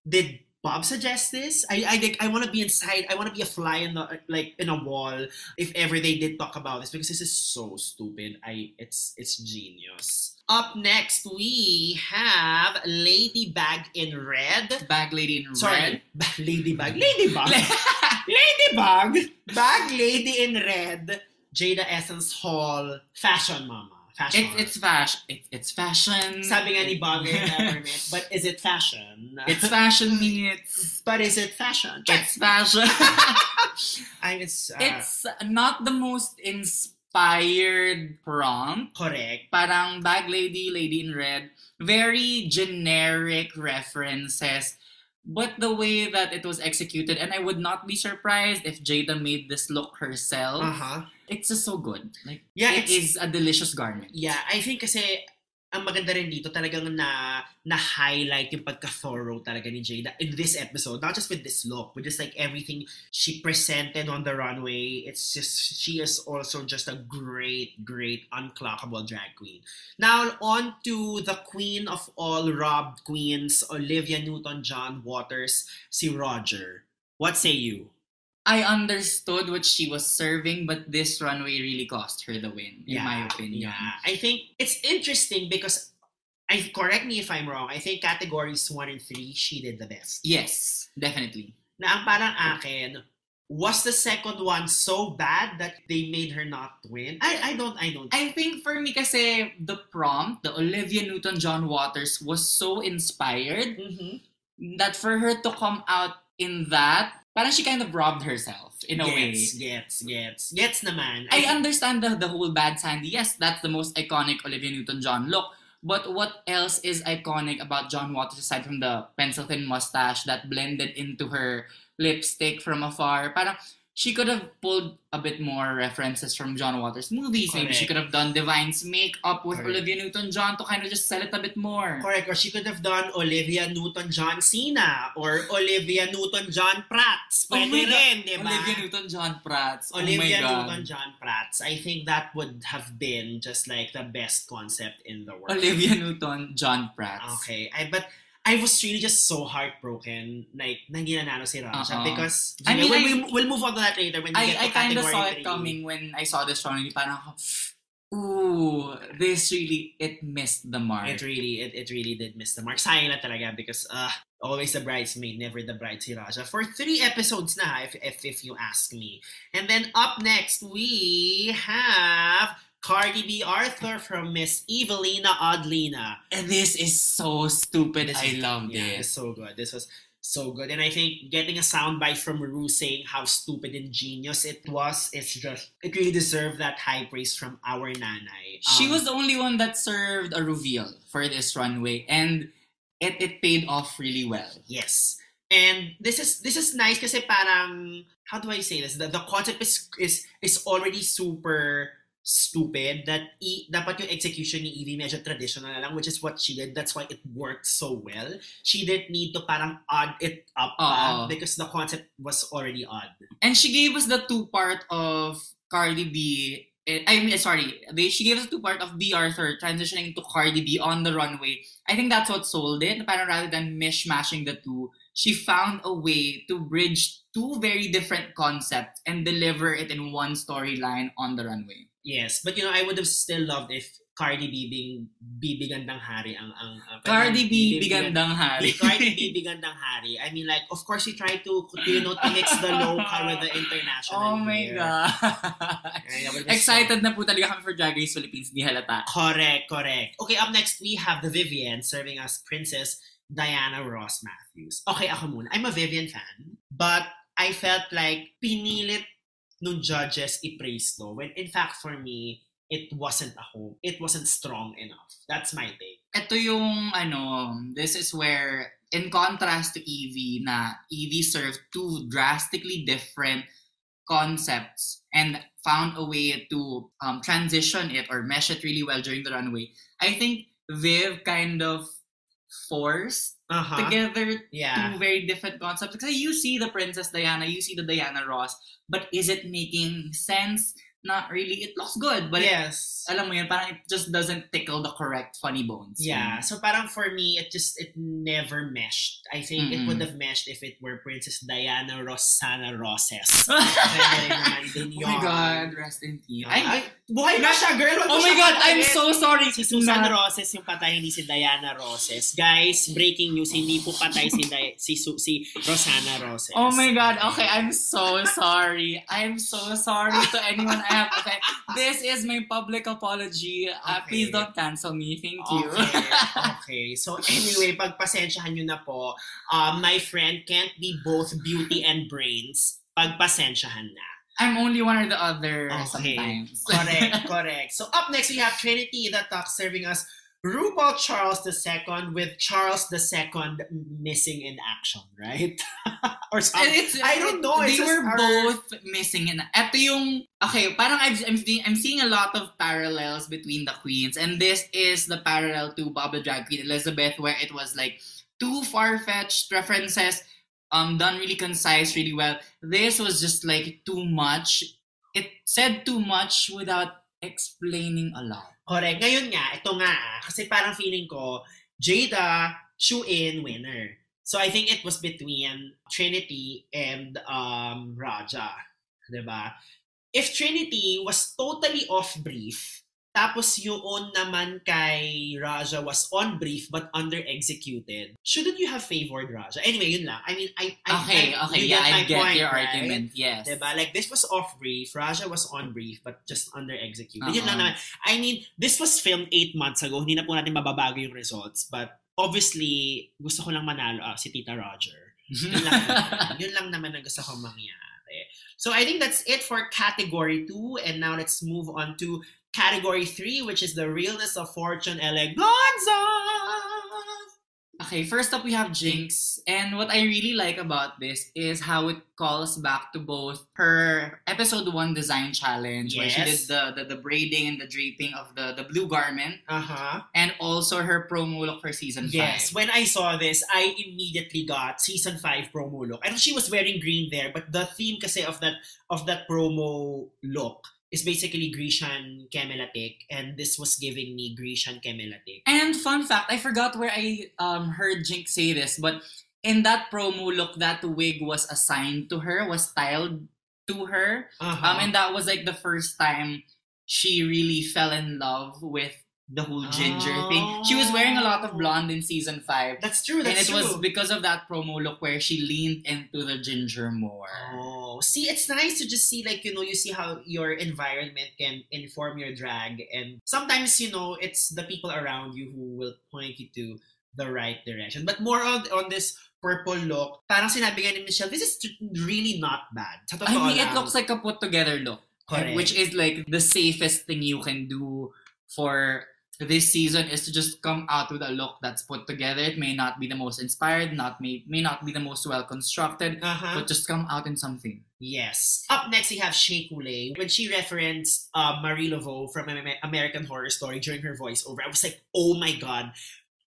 did Bob suggests this? I I like I want to be inside. I want to be a fly in the like in a wall if ever they did talk about this because this is so stupid. I it's it's genius. Up next we have Ladybag in red. Bag lady in Sorry, red. Ladybag. Ladybag. Ladybug, bag lady in red, Jada Essence Hall, fashion mama. Fashion. It's, it's fashion. It's, it's fashion. Sabi nga ni Bobby Peppermint, but is it fashion? It's fashion meets. but is it fashion? It's fashion. I it's, uh, it's not the most inspired prompt. correct. Parang bag lady, lady in red. Very generic references. But the way that it was executed, and I would not be surprised if Jada made this look herself. Uh-huh. It's just so good. Like Yeah, it it's- is a delicious garment. Yeah, I think kasi ang maganda rin dito talagang na na-highlight yung pagka-thorough talaga ni Jada in this episode. Not just with this look, but just like everything she presented on the runway. It's just, she is also just a great, great, unclockable drag queen. Now, on to the queen of all robbed queens, Olivia Newton-John Waters, si Roger. What say you? I understood what she was serving, but this runway really cost her the win, in my opinion. Yeah, I think it's interesting because I correct me if I'm wrong. I think categories one and three she did the best. Yes, definitely. Na ang parang akin, was the second one so bad that they made her not win? I I don't I don't. I think for me kasi the prompt, the Olivia Newton-John Waters was so inspired Mhm. that for her to come out in that, parang she kind of robbed herself in a way. Gets, gets, gets, gets naman. I think- understand the, the whole bad Sandy. Yes, that's the most iconic Olivia Newton-John look. But what else is iconic about John Waters aside from the pencil thin mustache that blended into her lipstick from afar? Parang she could have pulled a bit more references from John Waters' movies. Maybe she Correct. could have done Divine's makeup with Correct. Olivia Newton-John to kind of just sell it a bit more. Correct. Or she could have done Olivia Newton-John Cena or Olivia Newton-John Prats. Oh Pwede my God. rin, di ba? Olivia Newton-John Prats. Olivia oh my God. Newton-John Prats. I think that would have been just like the best concept in the world. Olivia Newton-John Prats. Okay. I but I was really just so heartbroken like na hindi nanalo si Raja Uh-uh. because I I mean, we'll, I- we'll, move on to that later when we get I, I to kind of saw it three. coming when I saw this song. Parang ako, ooh, this really, it missed the mark. It really, it, it really did miss the mark. Sayang lang talaga because uh, always the bridesmaid, never the bride si Raja. For three episodes na, if, if, if you ask me. And then up next, we have Cardi B Arthur from Miss Evelina Oddlina. and this is so stupid. I love yeah, this. It's so good. This was so good. And I think getting a soundbite from Ru saying how stupid and genius it was, it's just, it really deserved that high praise from our nanay. She Um, was the only one that served a reveal for this runway, and it, it paid off really well. Yes. And this is this is nice kasi parang how do I say this? The, the concept is is is already super stupid that i, dapat yung execution ni Evie medyo traditional na lang which is what she did that's why it worked so well she didn't need to parang odd it up Oo. because the concept was already odd And she gave us the two part of Cardi B. eh, mean, sorry, they, she gave us two part of B. Arthur transitioning to Cardi B on the runway. I think that's what sold it. Parang rather than mishmashing the two, she found a way to bridge two very different concepts and deliver it in one storyline on the runway. Yes but you know I would have still loved if Cardi B being bibigandang hari ang ang ang- Cardi B, bigandang hari. Cardi B, bigandang hari. I mean, like, of course, you try to, you know, to mix the local with the international. Oh my here. God. Excited na po talaga kami for Drag Race Philippines, di halata. Correct, correct. Okay, up next, we have the Vivian serving us Princess Diana Ross Matthews. Okay, ako muna. I'm a Vivian fan, but I felt like pinilit nung judges i-praise to when in fact for me, it wasn't a home. It wasn't strong enough. That's my take. ito yung ano, this is where in contrast to Evie na Evie served two drastically different concepts and found a way to um, transition it or mesh it really well during the runway. I think Viv kind of forced Uh-huh. together Yeah. two very different concepts. Because you see the Princess Diana, you see the Diana Ross, but is it making sense? Not really. It looks good, but it- yes. alam mo yun, parang it just doesn't tickle the correct funny bones. Yeah, so parang for me, it just, it never meshed. I think it Mm-mm. would have meshed if it were Princess Diana Rossana Rosses. oh Pwede rin naman din my. God, rest in peace. Ay, ay, buhay na siya, girl! Wag oh my God, I'm patayin. so sorry. Si Susan Na- Roses yung patay, hindi si Diana Roses. Guys, breaking news, hindi po patay si, Di- si, Su- si Rosana Roses. Oh my God. Okay, I'm so sorry. I'm so sorry to anyone I have. Okay, this is my public apology. Uh, Okay. Please don't cancel me. Thank you. Okay, okay. So anyway, pagpasensyahan nyo na po, uh, my friend can't be both beauty and brains. Pagpasensyahan na. I'm only one or the other Okay. sometimes. correct, correct. So up next we have Trinity the Talk serving us RuPaul Charles II with Charles II missing in action, right? or something. I don't know, They were our- both missing. In, ito yung, okay, parang I'm, seeing, I'm seeing a lot of parallels between the queens. And this is the parallel to Baba Drag Queen Elizabeth, where it was like two far-fetched references, um, done really concise, really well. This was just like too much. It said too much without explaining a lot. Correct. Ngayon nga, ito nga, ah, kasi parang feeling ko, Jada, shoe-in winner. So I think it was between Trinity and um, Raja. ba? If Trinity was totally off-brief, tapos yun naman kay Raja was on brief but under-executed, shouldn't you have favored Raja? Anyway, yun lang. I mean, I... I Okay, I- okay, you yeah, I get point, your right? argument, yes. Diba? Like, this was off-brief. Raja was on-brief, but just under-executed. Yun Uh-uh. lang naman. I mean, this was filmed eight months ago. Hindi na po natin mababago yung results. But, obviously, gusto ko lang manalo ah, si Tita Roger. Yun lang naman. yun lang naman ang gusto kong mangyari. So, I think that's it for category 2. And now, let's move on to category 3, which is the realness of fortune eleganza. Okay, first up we have Jinx. And what I really like about this is how it calls back to both her episode one design challenge where she did the, the, the braiding and the draping of the, the blue garment Uh-huh. and also her promo look for season Yes, five. when I saw this, I immediately got season 5 promo look. I know she was wearing green there, but the theme kasi of that of that promo look is basically Grecian Kemelatic, and this was giving me Grecian Kemelatic. And fun fact, I forgot where I um heard Jinx say this, but in that promo look, that wig was assigned to her, was styled to her. Uh-huh. Um, and that was like the first time she really fell in love with the whole ginger thing. She was wearing a lot of Oh. blonde in season five. That's true, And that's it true. was because of that promo look where she leaned into the ginger more. Oh, see, it's nice to just see, like, you know, you see how your environment can inform your drag. And sometimes, you know, it's the people around you who will point you to the right direction. But more on, on this purple look, parang sinabi ni Michelle, this is really not bad. Sa I mean, it lang. looks like a put together look. Correct. Which is like the safest thing you can do for this season is to just come out with a look that's put together. It may not be the most inspired, not may, may not be the most well constructed, Uh-huh. but just come out in something. Yes. Up next, we have Shea Coulee. When she referenced uh, Marie Laveau from American Horror Story during her voiceover, I was like, oh my god.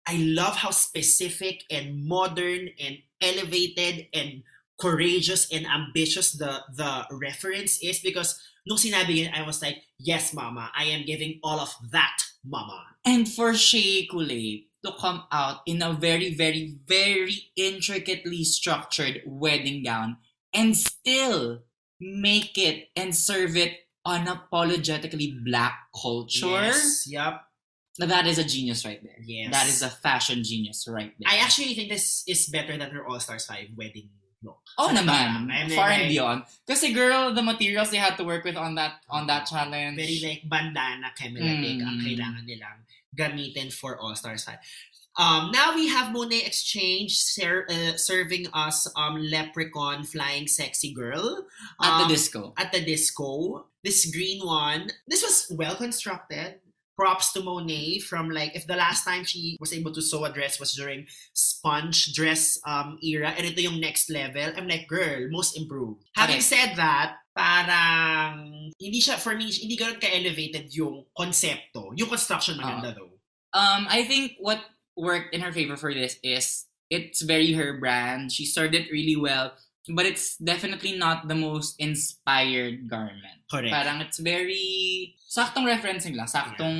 I love how specific and modern and elevated and courageous and ambitious the the reference is because nung sinabi I was like, yes, mama, I am giving all of that, mama. And for Shea Coulee to come out in a very, very, very intricately structured wedding gown and still make it and serve it unapologetically black culture, Yes. Yup. that is a genius right there. Yes. That is a fashion genius right there. I actually think this is better than her All Stars 5 wedding look. Oh naman. I mean, far like, and beyond. Kasi girl, the materials they had to work with on that on that challenge. very like bandana Kemelatic ang Mm. kailangan nilang gamitin for All Stars 5. Um, now we have Monet Exchange ser- uh, serving us um, Leprechaun Flying Sexy Girl. at the Um, disco. At the disco. This green one. This was well constructed. Props to Monet from like if the last time she was able to sew a dress was during sponge dress um era and ito yung next level. I'm like, girl, most improved. Having said that, parang hindi siya for me hindi ganoon ka-elevated yung konsepto. Yung construction maganda though. Um, I think what worked in her favor for this is it's very her brand. She served it really well, but it's definitely not the most inspired garment. Correct. Parang it's very saktong referencing lang, saktong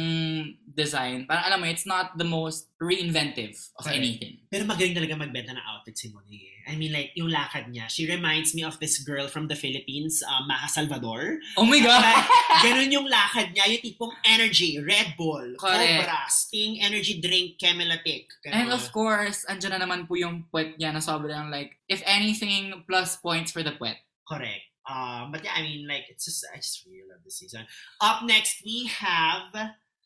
design. Parang alam mo, it's not the most reinventive of Correct. anything. Pero magaling talaga magbenta ng outfit si Monet. I mean like yung lakad niya, she reminds me of this girl from the Philippines, um, Maha Salvador. Oh my god. Ganun yung lakad niya, yung tipong energy, Red Bull, Correct. Cobra, Sting Energy Drink, Kemelatic. And of course, andyan na naman po yung puwet niya na sobrang like, if anything, plus points for the puwet. Correct. Um, but yeah, I mean, like, it's just, I just really love this season. Up next, we have,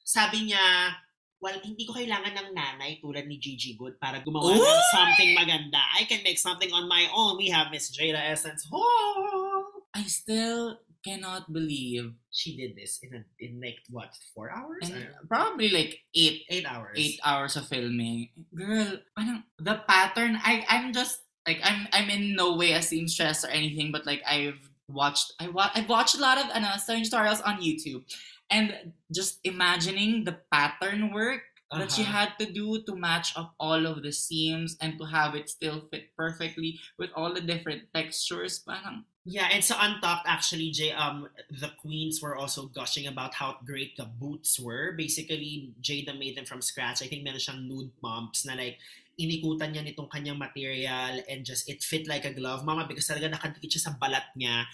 sabi niya, well, hindi ko kailangan ng nanay tulad ni Gigi Good para gumawa ng Uy! something maganda. I can make something on my own. We have Miss Jada Essence. Oh! I still cannot believe She did this in, a, in like, what, four hours? and probably like eight eight hours. eight hours of filming. Girl, parang the pattern, I I'm just like I'm I'm in no way a seamstress or anything, but like I've watched I wa- I've watched a lot of ano, sewing tutorials on YouTube. And just imagining the pattern work that she Uh-huh. had to do to match up all of the seams and to have it still fit perfectly with all the different textures. Parang, Yeah, and so Untucked, actually, Jay, um, the queens were also gushing about how great the boots were. Basically, Jada made them from scratch. I think meron siyang nude pumps na like, inikutan niya nitong kanyang material and just, it fit like a glove, mama, because talaga nakadikit siya sa balat niya.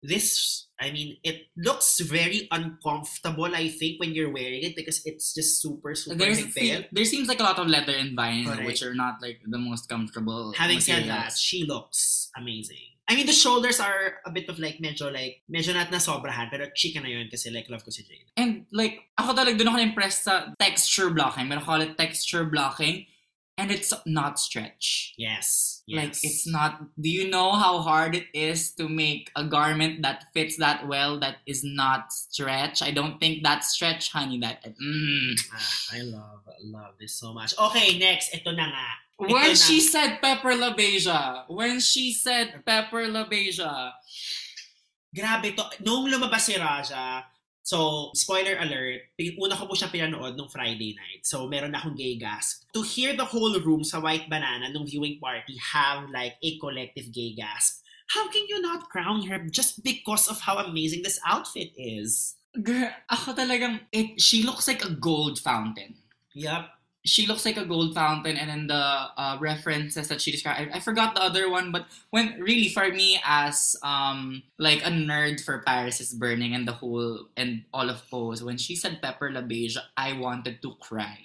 This, I mean, it looks very uncomfortable, I think, when you're wearing it because it's just super, super there's, higpit. there seems like a lot of leather and vinyl, Correct. which are not like the most comfortable. Having said that, materials. she looks amazing. I mean, the shoulders are a bit of like, medyo like, medyo not na sobrahan, pero chika na yun kasi like, love ko si Jade. And like, ako talaga doon ako impressed sa texture blocking. Meron call it texture blocking. And it's not stretch. Yes. yes. Like, it's not, do you know how hard it is to make a garment that fits that well that is not stretch? I don't think that stretch, honey, that, mm. Ah, I love, love this so much. Okay, next, ito na nga. When Ito na. she said Pepper LaBeija, when she said Pepper LaBeija, Grabe to. Nung lumabas si Raja, so, spoiler alert, una ko po siya pinanood nung Friday night. So, meron na akong gay gasp. To hear the whole room sa White Banana nung viewing party have like a collective gay gasp, how can you not crown her just because of how amazing this outfit is? girl, ako talagang, it, she looks like a gold fountain. Yup. She looks like a gold fountain and then the uh, references that she described I, I forgot the other one but when really for me as um like a nerd for Paris is Burning and the whole and all of Pose when she said Pepper LaBeige I wanted to cry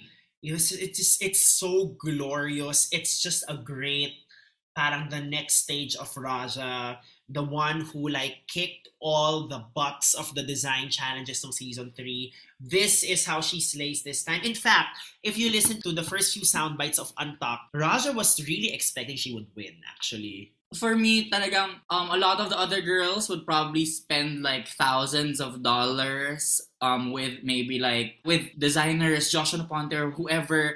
Yes, it's just, it's so glorious. It's just a great parang the next stage of Raja, the one who like kicked all the butts of the design challenges from season 3. This is how she slays this time. In fact, if you listen to the first few sound bites of Untucked, Raja was really expecting she would win actually. for me talagang um a lot of the other girls would probably spend like thousands of dollars um with maybe like with designers Joshua Ponte or whoever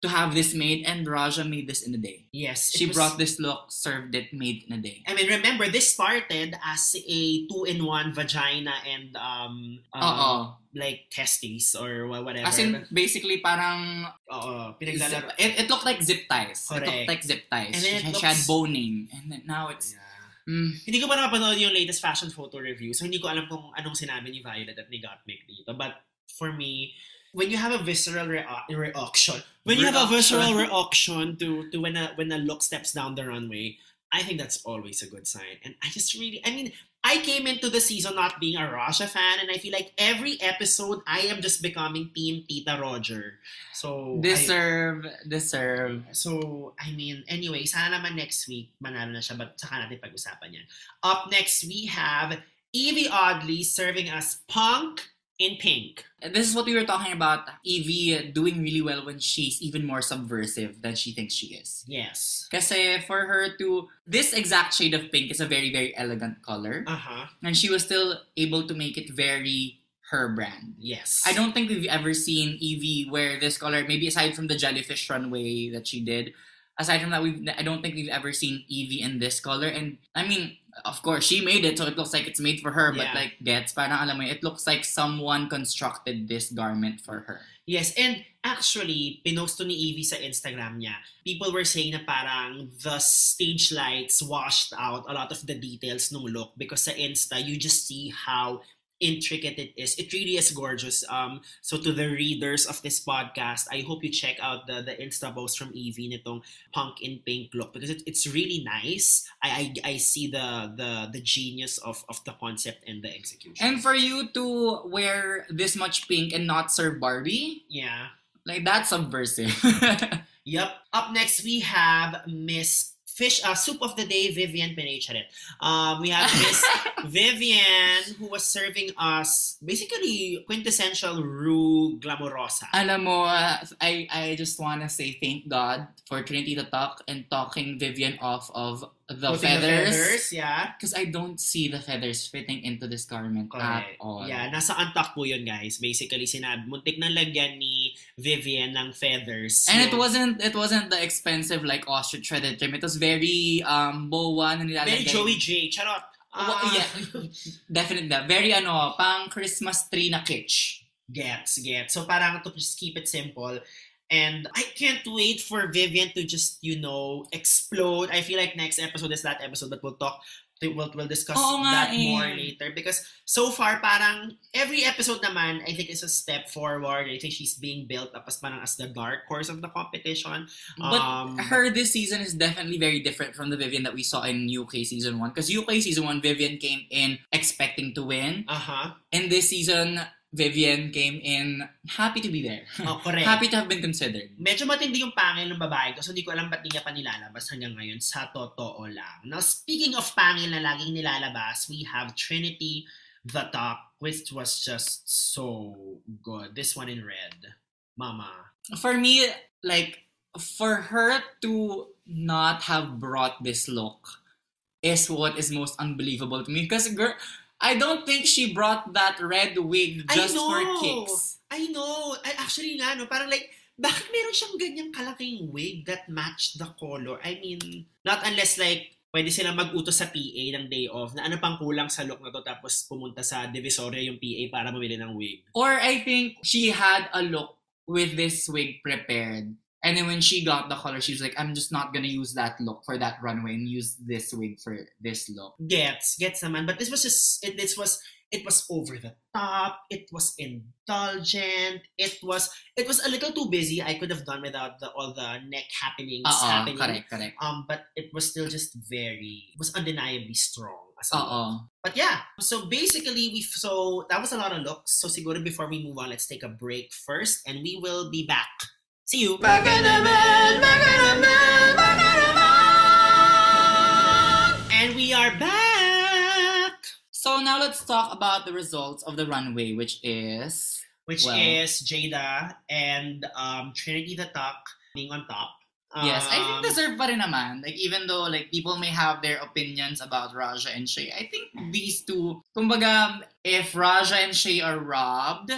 to have this made and Raja made this in a day Yes, it she was- brought this look served it made in a day I mean, remember this started as a two-in-one vagina and um, um like testes or wha- whatever. As in, basically, parang, Oo, pinaglalaro. it, it looked like zip ties. It Correct. looked like zip ties. And then it she, she had looks- boning. And then now it's, mm, Hindi ko pa nakapanood yung latest fashion photo review, so hindi ko alam kung anong sinabi ni Violet at ni Gottmik dito. But for me, when you have a visceral rea- reaction, when you have a visceral reaction to to when a when a look steps down the runway, I think that's always a good sign. And I just really, I mean, I came into the season not being a Rasha fan, and I feel like every episode I am just becoming Team Tita Roger. So I- deserve, deserve. So, I mean, anyway, sana naman next week manalo na siya, but saka natin pag-usapan yan. Up next, we have Evie Oddly serving us Punk in Pink. This is what we were talking about. Evie doing really well when she's even more subversive than she thinks she is. Yes. Kasi for her to, this exact shade of pink is a very, very elegant color. Uh-huh. And she was still able to make it very her brand. Yes. I don't think we've ever seen Evie wear this color. Maybe aside from the jellyfish runway that she did, aside from that, we I don't think we've ever seen Evie in this color. And I mean, of course, she made it, so it looks like it's made for her. But Yeah. like gets, parang alam mo, it looks like someone constructed this garment for her. Yes, and actually, pinost to ni Evie sa Instagram niya. People were saying na parang the stage lights washed out a lot of the details ng look because sa Insta, you just see how intricate it is. It really is gorgeous. Um, so to the readers of this podcast, I hope you check out the the Insta post from Evie nitong punk in pink look because it, it's really nice. I, I I see the the the genius of of the concept and the execution. And for you to wear this much pink and not serve Barbie, yeah. like that's subversive. Yep. Up next, we have Miss Fish, uh, Soup of the Day, Vivian Pinecharet. Um, we have Miss Vivian, who was serving us basically quintessential Rue Glamorosa. Alam mo, uh, I, I just wanna say thank God for Trinity to talk and talking Vivian off of the Putting feathers. yeah. Because I don't see the feathers fitting into this garment at Correct. all. Yeah, nasa untuck po yun, guys. Basically, sinabi, muntik nang lagyan ni Vivian ng feathers. And it Yung- wasn't it wasn't the expensive like ostrich threaded trim. It was very um boa na nilalagay. Very Joey J. Charot. Well, Ah, yeah. Definitely. Very ano, pang Christmas tree na kitsch. Gets, gets. So parang to just keep it simple. And I can't wait for Vivian to just, you know, explode. I feel like next episode is that episode, but we'll talk, we'll, we'll discuss Oo that eh. more later. Because so far, parang every episode naman, I think is a step forward. I think she's being built up as parang as the dark horse of the competition. But Um, her this season is definitely very different from the Vivian that we saw in UK season one. Because UK season one, Vivian came in expecting to win. Uh-huh. And this season, Vivian came in happy to be there. Oh, correct. happy to have been considered. Medyo matindi yung pangil ng babae ko, so hindi ko alam ba't di niya pa nilalabas hanggang ngayon sa totoo lang. Now, speaking of pangil na laging nilalabas, we have Trinity the Top, which was just so good. This one in red. Mama. For me, like, for her to not have brought this look is what is most unbelievable to me. Because, girl, I don't think she brought that red wig just for kicks. I know. I, actually nga, no, parang like, bakit meron siyang ganyang kalaking wig that matched the color? I mean, not unless like, pwede silang mag-utos sa PA ng day off na ano pang kulang sa look na to tapos pumunta sa Divisoria yung PA para mamili ng wig. Or I think she had a look with this wig prepared. And then when she got the color, she was like, I'm just not gonna use that look for that runway and use this wig for this look. Gets, gets naman. But this was just, it, this was, it was over the top. It was indulgent. It was, it was a little too busy. I could have done without the all the neck happenings Oo, happening. correct, correct. Um, but it was still just very, it was undeniably strong. As a look. Oo. But yeah, so basically we so that was a lot of looks. So siguro before we move on, let's take a break first and we will be back. See you. And we are back, So now let's talk about the results of the runway, which is which Well. is Jada and um, Trinity the Tuck being on top. yes, I Um, think deserve pa rin naman. Like even though like people may have their opinions about Raja and Shay, I think these two, kumbaga, if Raja and Shay are robbed,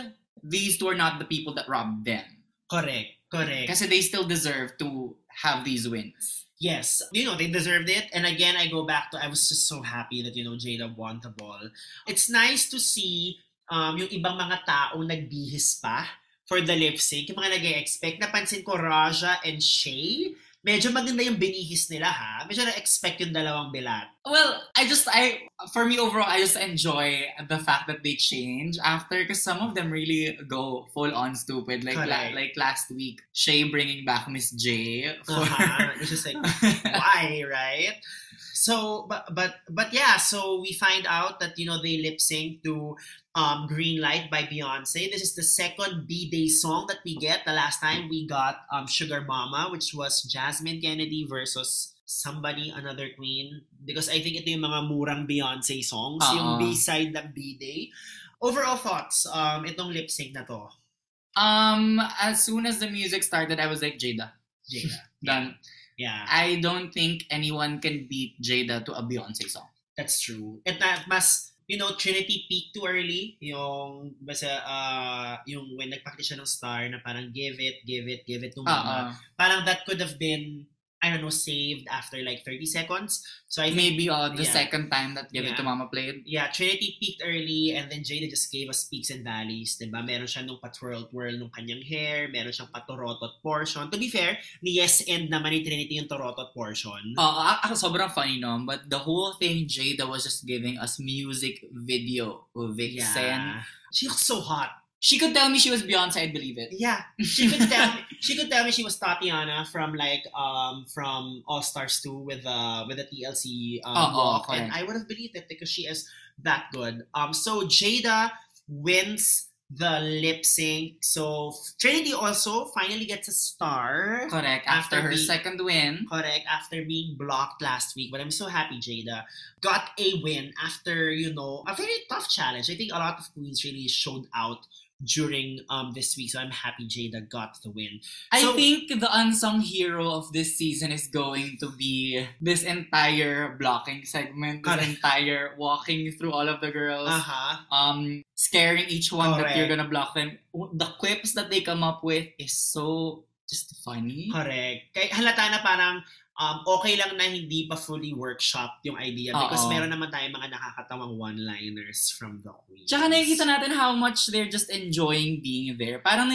these two are not the people that robbed them. correct, correct. Kasi they still deserve to have these wins. Yes, you know, they deserved it. And again, I go back to, I was just so happy that, you know, Jada won the ball. It's nice to see um, yung ibang mga taong nagbihis pa for the lip sync. Yung mga nag expect Napansin ko, Raja and Shay, medyo maganda yung binihis nila ha. Medyo na-expect yung dalawang bilat. Well, I just I for me overall, I just enjoy the fact that they change after because some of them really go full on stupid. Like la- like last week, Shay bringing back Miss J for Uh-huh. It's just like, why, right? So, but but but yeah. So we find out that you know they lip sync to um, "Green Light" by Beyonce. This is the second B Day song that we get. The last time we got um, "Sugar Mama," which was Jasmine Kennedy versus somebody, another queen. Because I think ito yung mga murang Beyonce songs, yung Oo. B side ng B Day. Overall thoughts, um, itong lip sync na to, um as soon as the music started, I was like Jada. Jada. Done. Yeah. I don't think anyone can beat Jada to a Beyonce song. That's true. At na, mas, you know, Trinity peaked too early. Yung, basta, uh, yung when nagpakita siya ng star na parang give it, give it, give it to mama. Uh, Parang that could have been, I don't know, saved after like 30 seconds. So I think, maybe uh, the yeah. second time that Give It to Yeah. Mama played. yeah, Trinity peaked early and then Jada just gave us peaks and valleys. Diba? Meron siya nung patwirl-twirl nung kanyang hair. Meron siyang patorotot portion. To be fair, ni Yes End naman ni Trinity yung torotot portion. Uh, ako sobrang funny no, but the whole thing Jada was just giving us music video Vixen. yeah. She looks so hot. She could tell me she was Beyonce, I'd believe it. Yeah, she could tell me, she could tell me she was Tatiana from like um from All Stars 2 with uh with the TLC um, Oo, walk, correct. and I would have believed it because she is that good. Um, so Jada wins the lip sync. So Trinity also finally gets a star. Correct. After After, her second win. Correct. After being blocked last week, but I'm so happy Jada got a win after you know a very tough challenge. I think a lot of queens really showed out during um this week, so I'm happy Jada got the win. I So- think the unsung hero of this season is going to be this entire blocking segment, this Correct. entire walking through all of the girls, Uh huh. um, scaring each one that you're Correct. gonna block them. The quips that they come up with is so just funny. Correct. Kaya halata na parang um, okay lang na hindi pa fully workshop yung idea because Oo. meron naman tayong mga nakakatawang one-liners from the queens. Tsaka nakikita natin how much they're just enjoying being there. Parang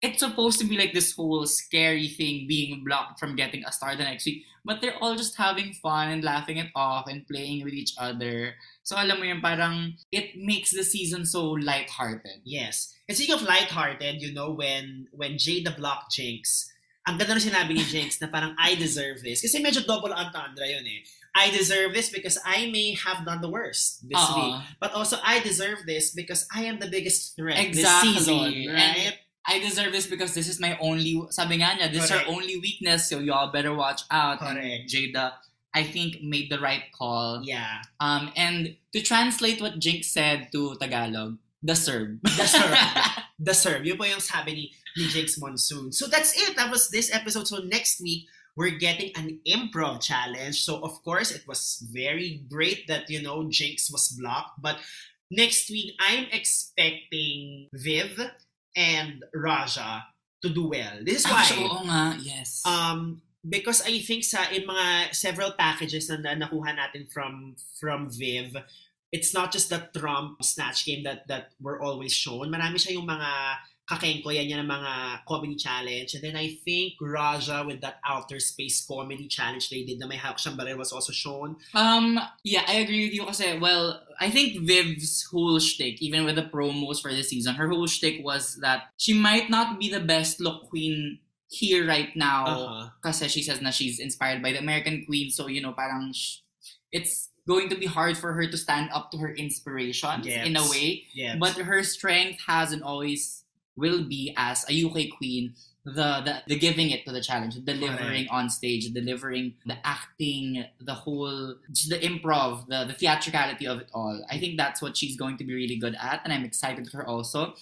it's supposed to be like this whole scary thing being blocked from getting a star the next week. But they're all just having fun and laughing it off and playing with each other. So alam mo yun, parang it makes the season so lighthearted. Yes. And speaking of lighthearted, you know, when when Jada blocked Jinx, ang ganda na sinabi ni Jinx na parang I deserve this. Kasi medyo double entendre yun eh. I deserve this because I may have done the worst this Oo. week. But also, I deserve this because I am the biggest threat Exactly. this season. Right? I deserve this because this is my only, sabi nga niya, this is her only weakness, so y'all better watch out. Correct. And Jada, I think, made the right call. Yeah. Um, and to translate what Jinx said to Tagalog, the serve. The serve. the serve. Yun po yung sabi ni, ni Jinx Monsoon. So that's it. That was this episode. So next week, we're getting an improv challenge. So of course, it was very great that, you know, Jinx was blocked. But next week, I'm expecting Viv and Raja to do well. This is why. Actually, oo nga, yes. Um, because I think sa in mga several packages na, na nakuha natin from from Viv, it's not just the Trump snatch game that that were always shown. Marami siya yung mga kakengko yan yan ng mga comedy challenge. And then I think Raja with that outer space comedy challenge they did na may hawak siyang baril was also shown. Um, yeah, I agree with you kasi, well, I think Viv's whole shtick, even with the promos for this season, her whole shtick was that she might not be the best look queen here right now Uh-huh. kasi she says na she's inspired by the American Queen. So, you know, parang sh- it's going to be hard for her to stand up to her inspirations Yes. in a way. Yeah. But her strength has and always will be as a UK queen, the, the the giving it to the challenge, delivering on stage, delivering the acting, the whole the improv, the, the theatricality of it all. I think that's what she's going to be really good at, and I'm excited for her also.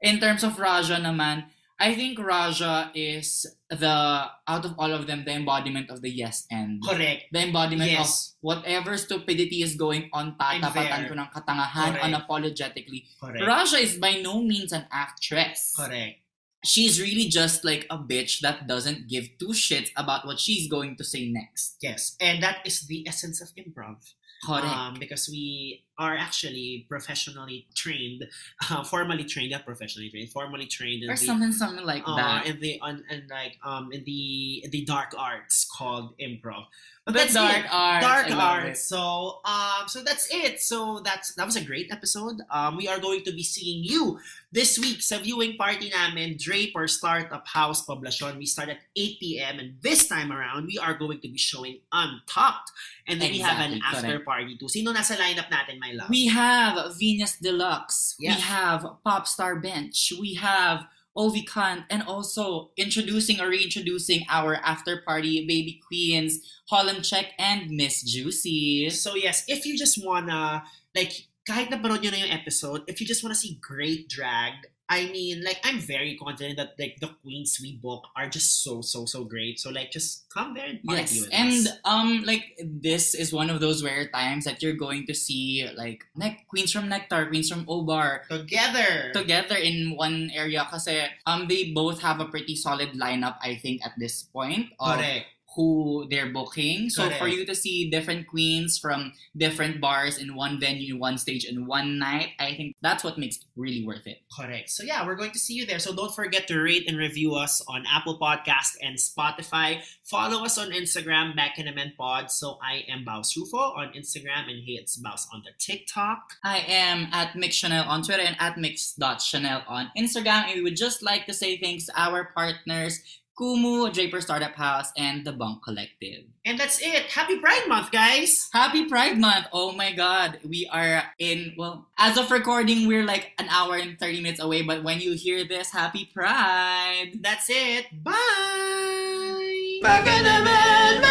In terms of Raja naman, I think Raja is the out of all of them the embodiment of the yes and Correct. The embodiment of whatever stupidity is going on, tatapatan ko ng katangahan Correct. unapologetically. Correct. Raja is by no means an actress. Correct. She's really just like a bitch that doesn't give two shits about what she's going to say next. Yes. And that is the essence of improv. Correct. Um, because we are actually professionally trained, uh, formally trained, not professionally trained, formally trained in or the something, something like uh, that. in the on and like um in the in the dark arts called improv. But The that's dark it. arts. Dark arts. So um so that's it. So that's that was a great episode. Um we are going to be seeing you this week sa viewing party namin Draper Startup House Poblacion. We start at 8 p.m. and this time around we are going to be showing Untucked. And then we have an Exactly, after party too. Sino nasa lineup natin, my love? We have Venus Deluxe. Yeah. We have Popstar Bench. We have Ovi Kant. And also introducing or reintroducing our after party baby queens, Holland Check and Miss Juicy. So yes, if you just wanna like kahit napanood nyo na yung episode, if you just wanna see great drag, I mean, like I'm very confident that like the queens we book are just so so so great. So like just come there and party Yes, with and us. um, like this is one of those rare times that you're going to see like ne- queens from Nectar, queens from Obar, together. together in one area Because um they both have a pretty solid lineup I think at this point of Correct. Who they're booking. So Correct. for you to see different queens from different bars in one venue, one stage, in one night, I think that's what makes it really worth it. Correct. So yeah, we're going to see you there. So don't forget to rate and review us on Apple Podcast and Spotify. Follow us on Instagram, Back in a Men Pod. So I am Baus Rufo on Instagram and hey, it's Baus on the TikTok. I am at Mix Chanel on Twitter and at mix.chanel on Instagram. And we would just like to say thanks to our partners, Kumu, Draper Startup House, and The Bunk Collective. And that's it. Happy Pride Month, guys! Happy Pride Month! Oh my god, we are in, well, as of recording, we're like an hour and 30 minutes away, but when you hear this, happy Pride! That's it. Bye! Back in a Man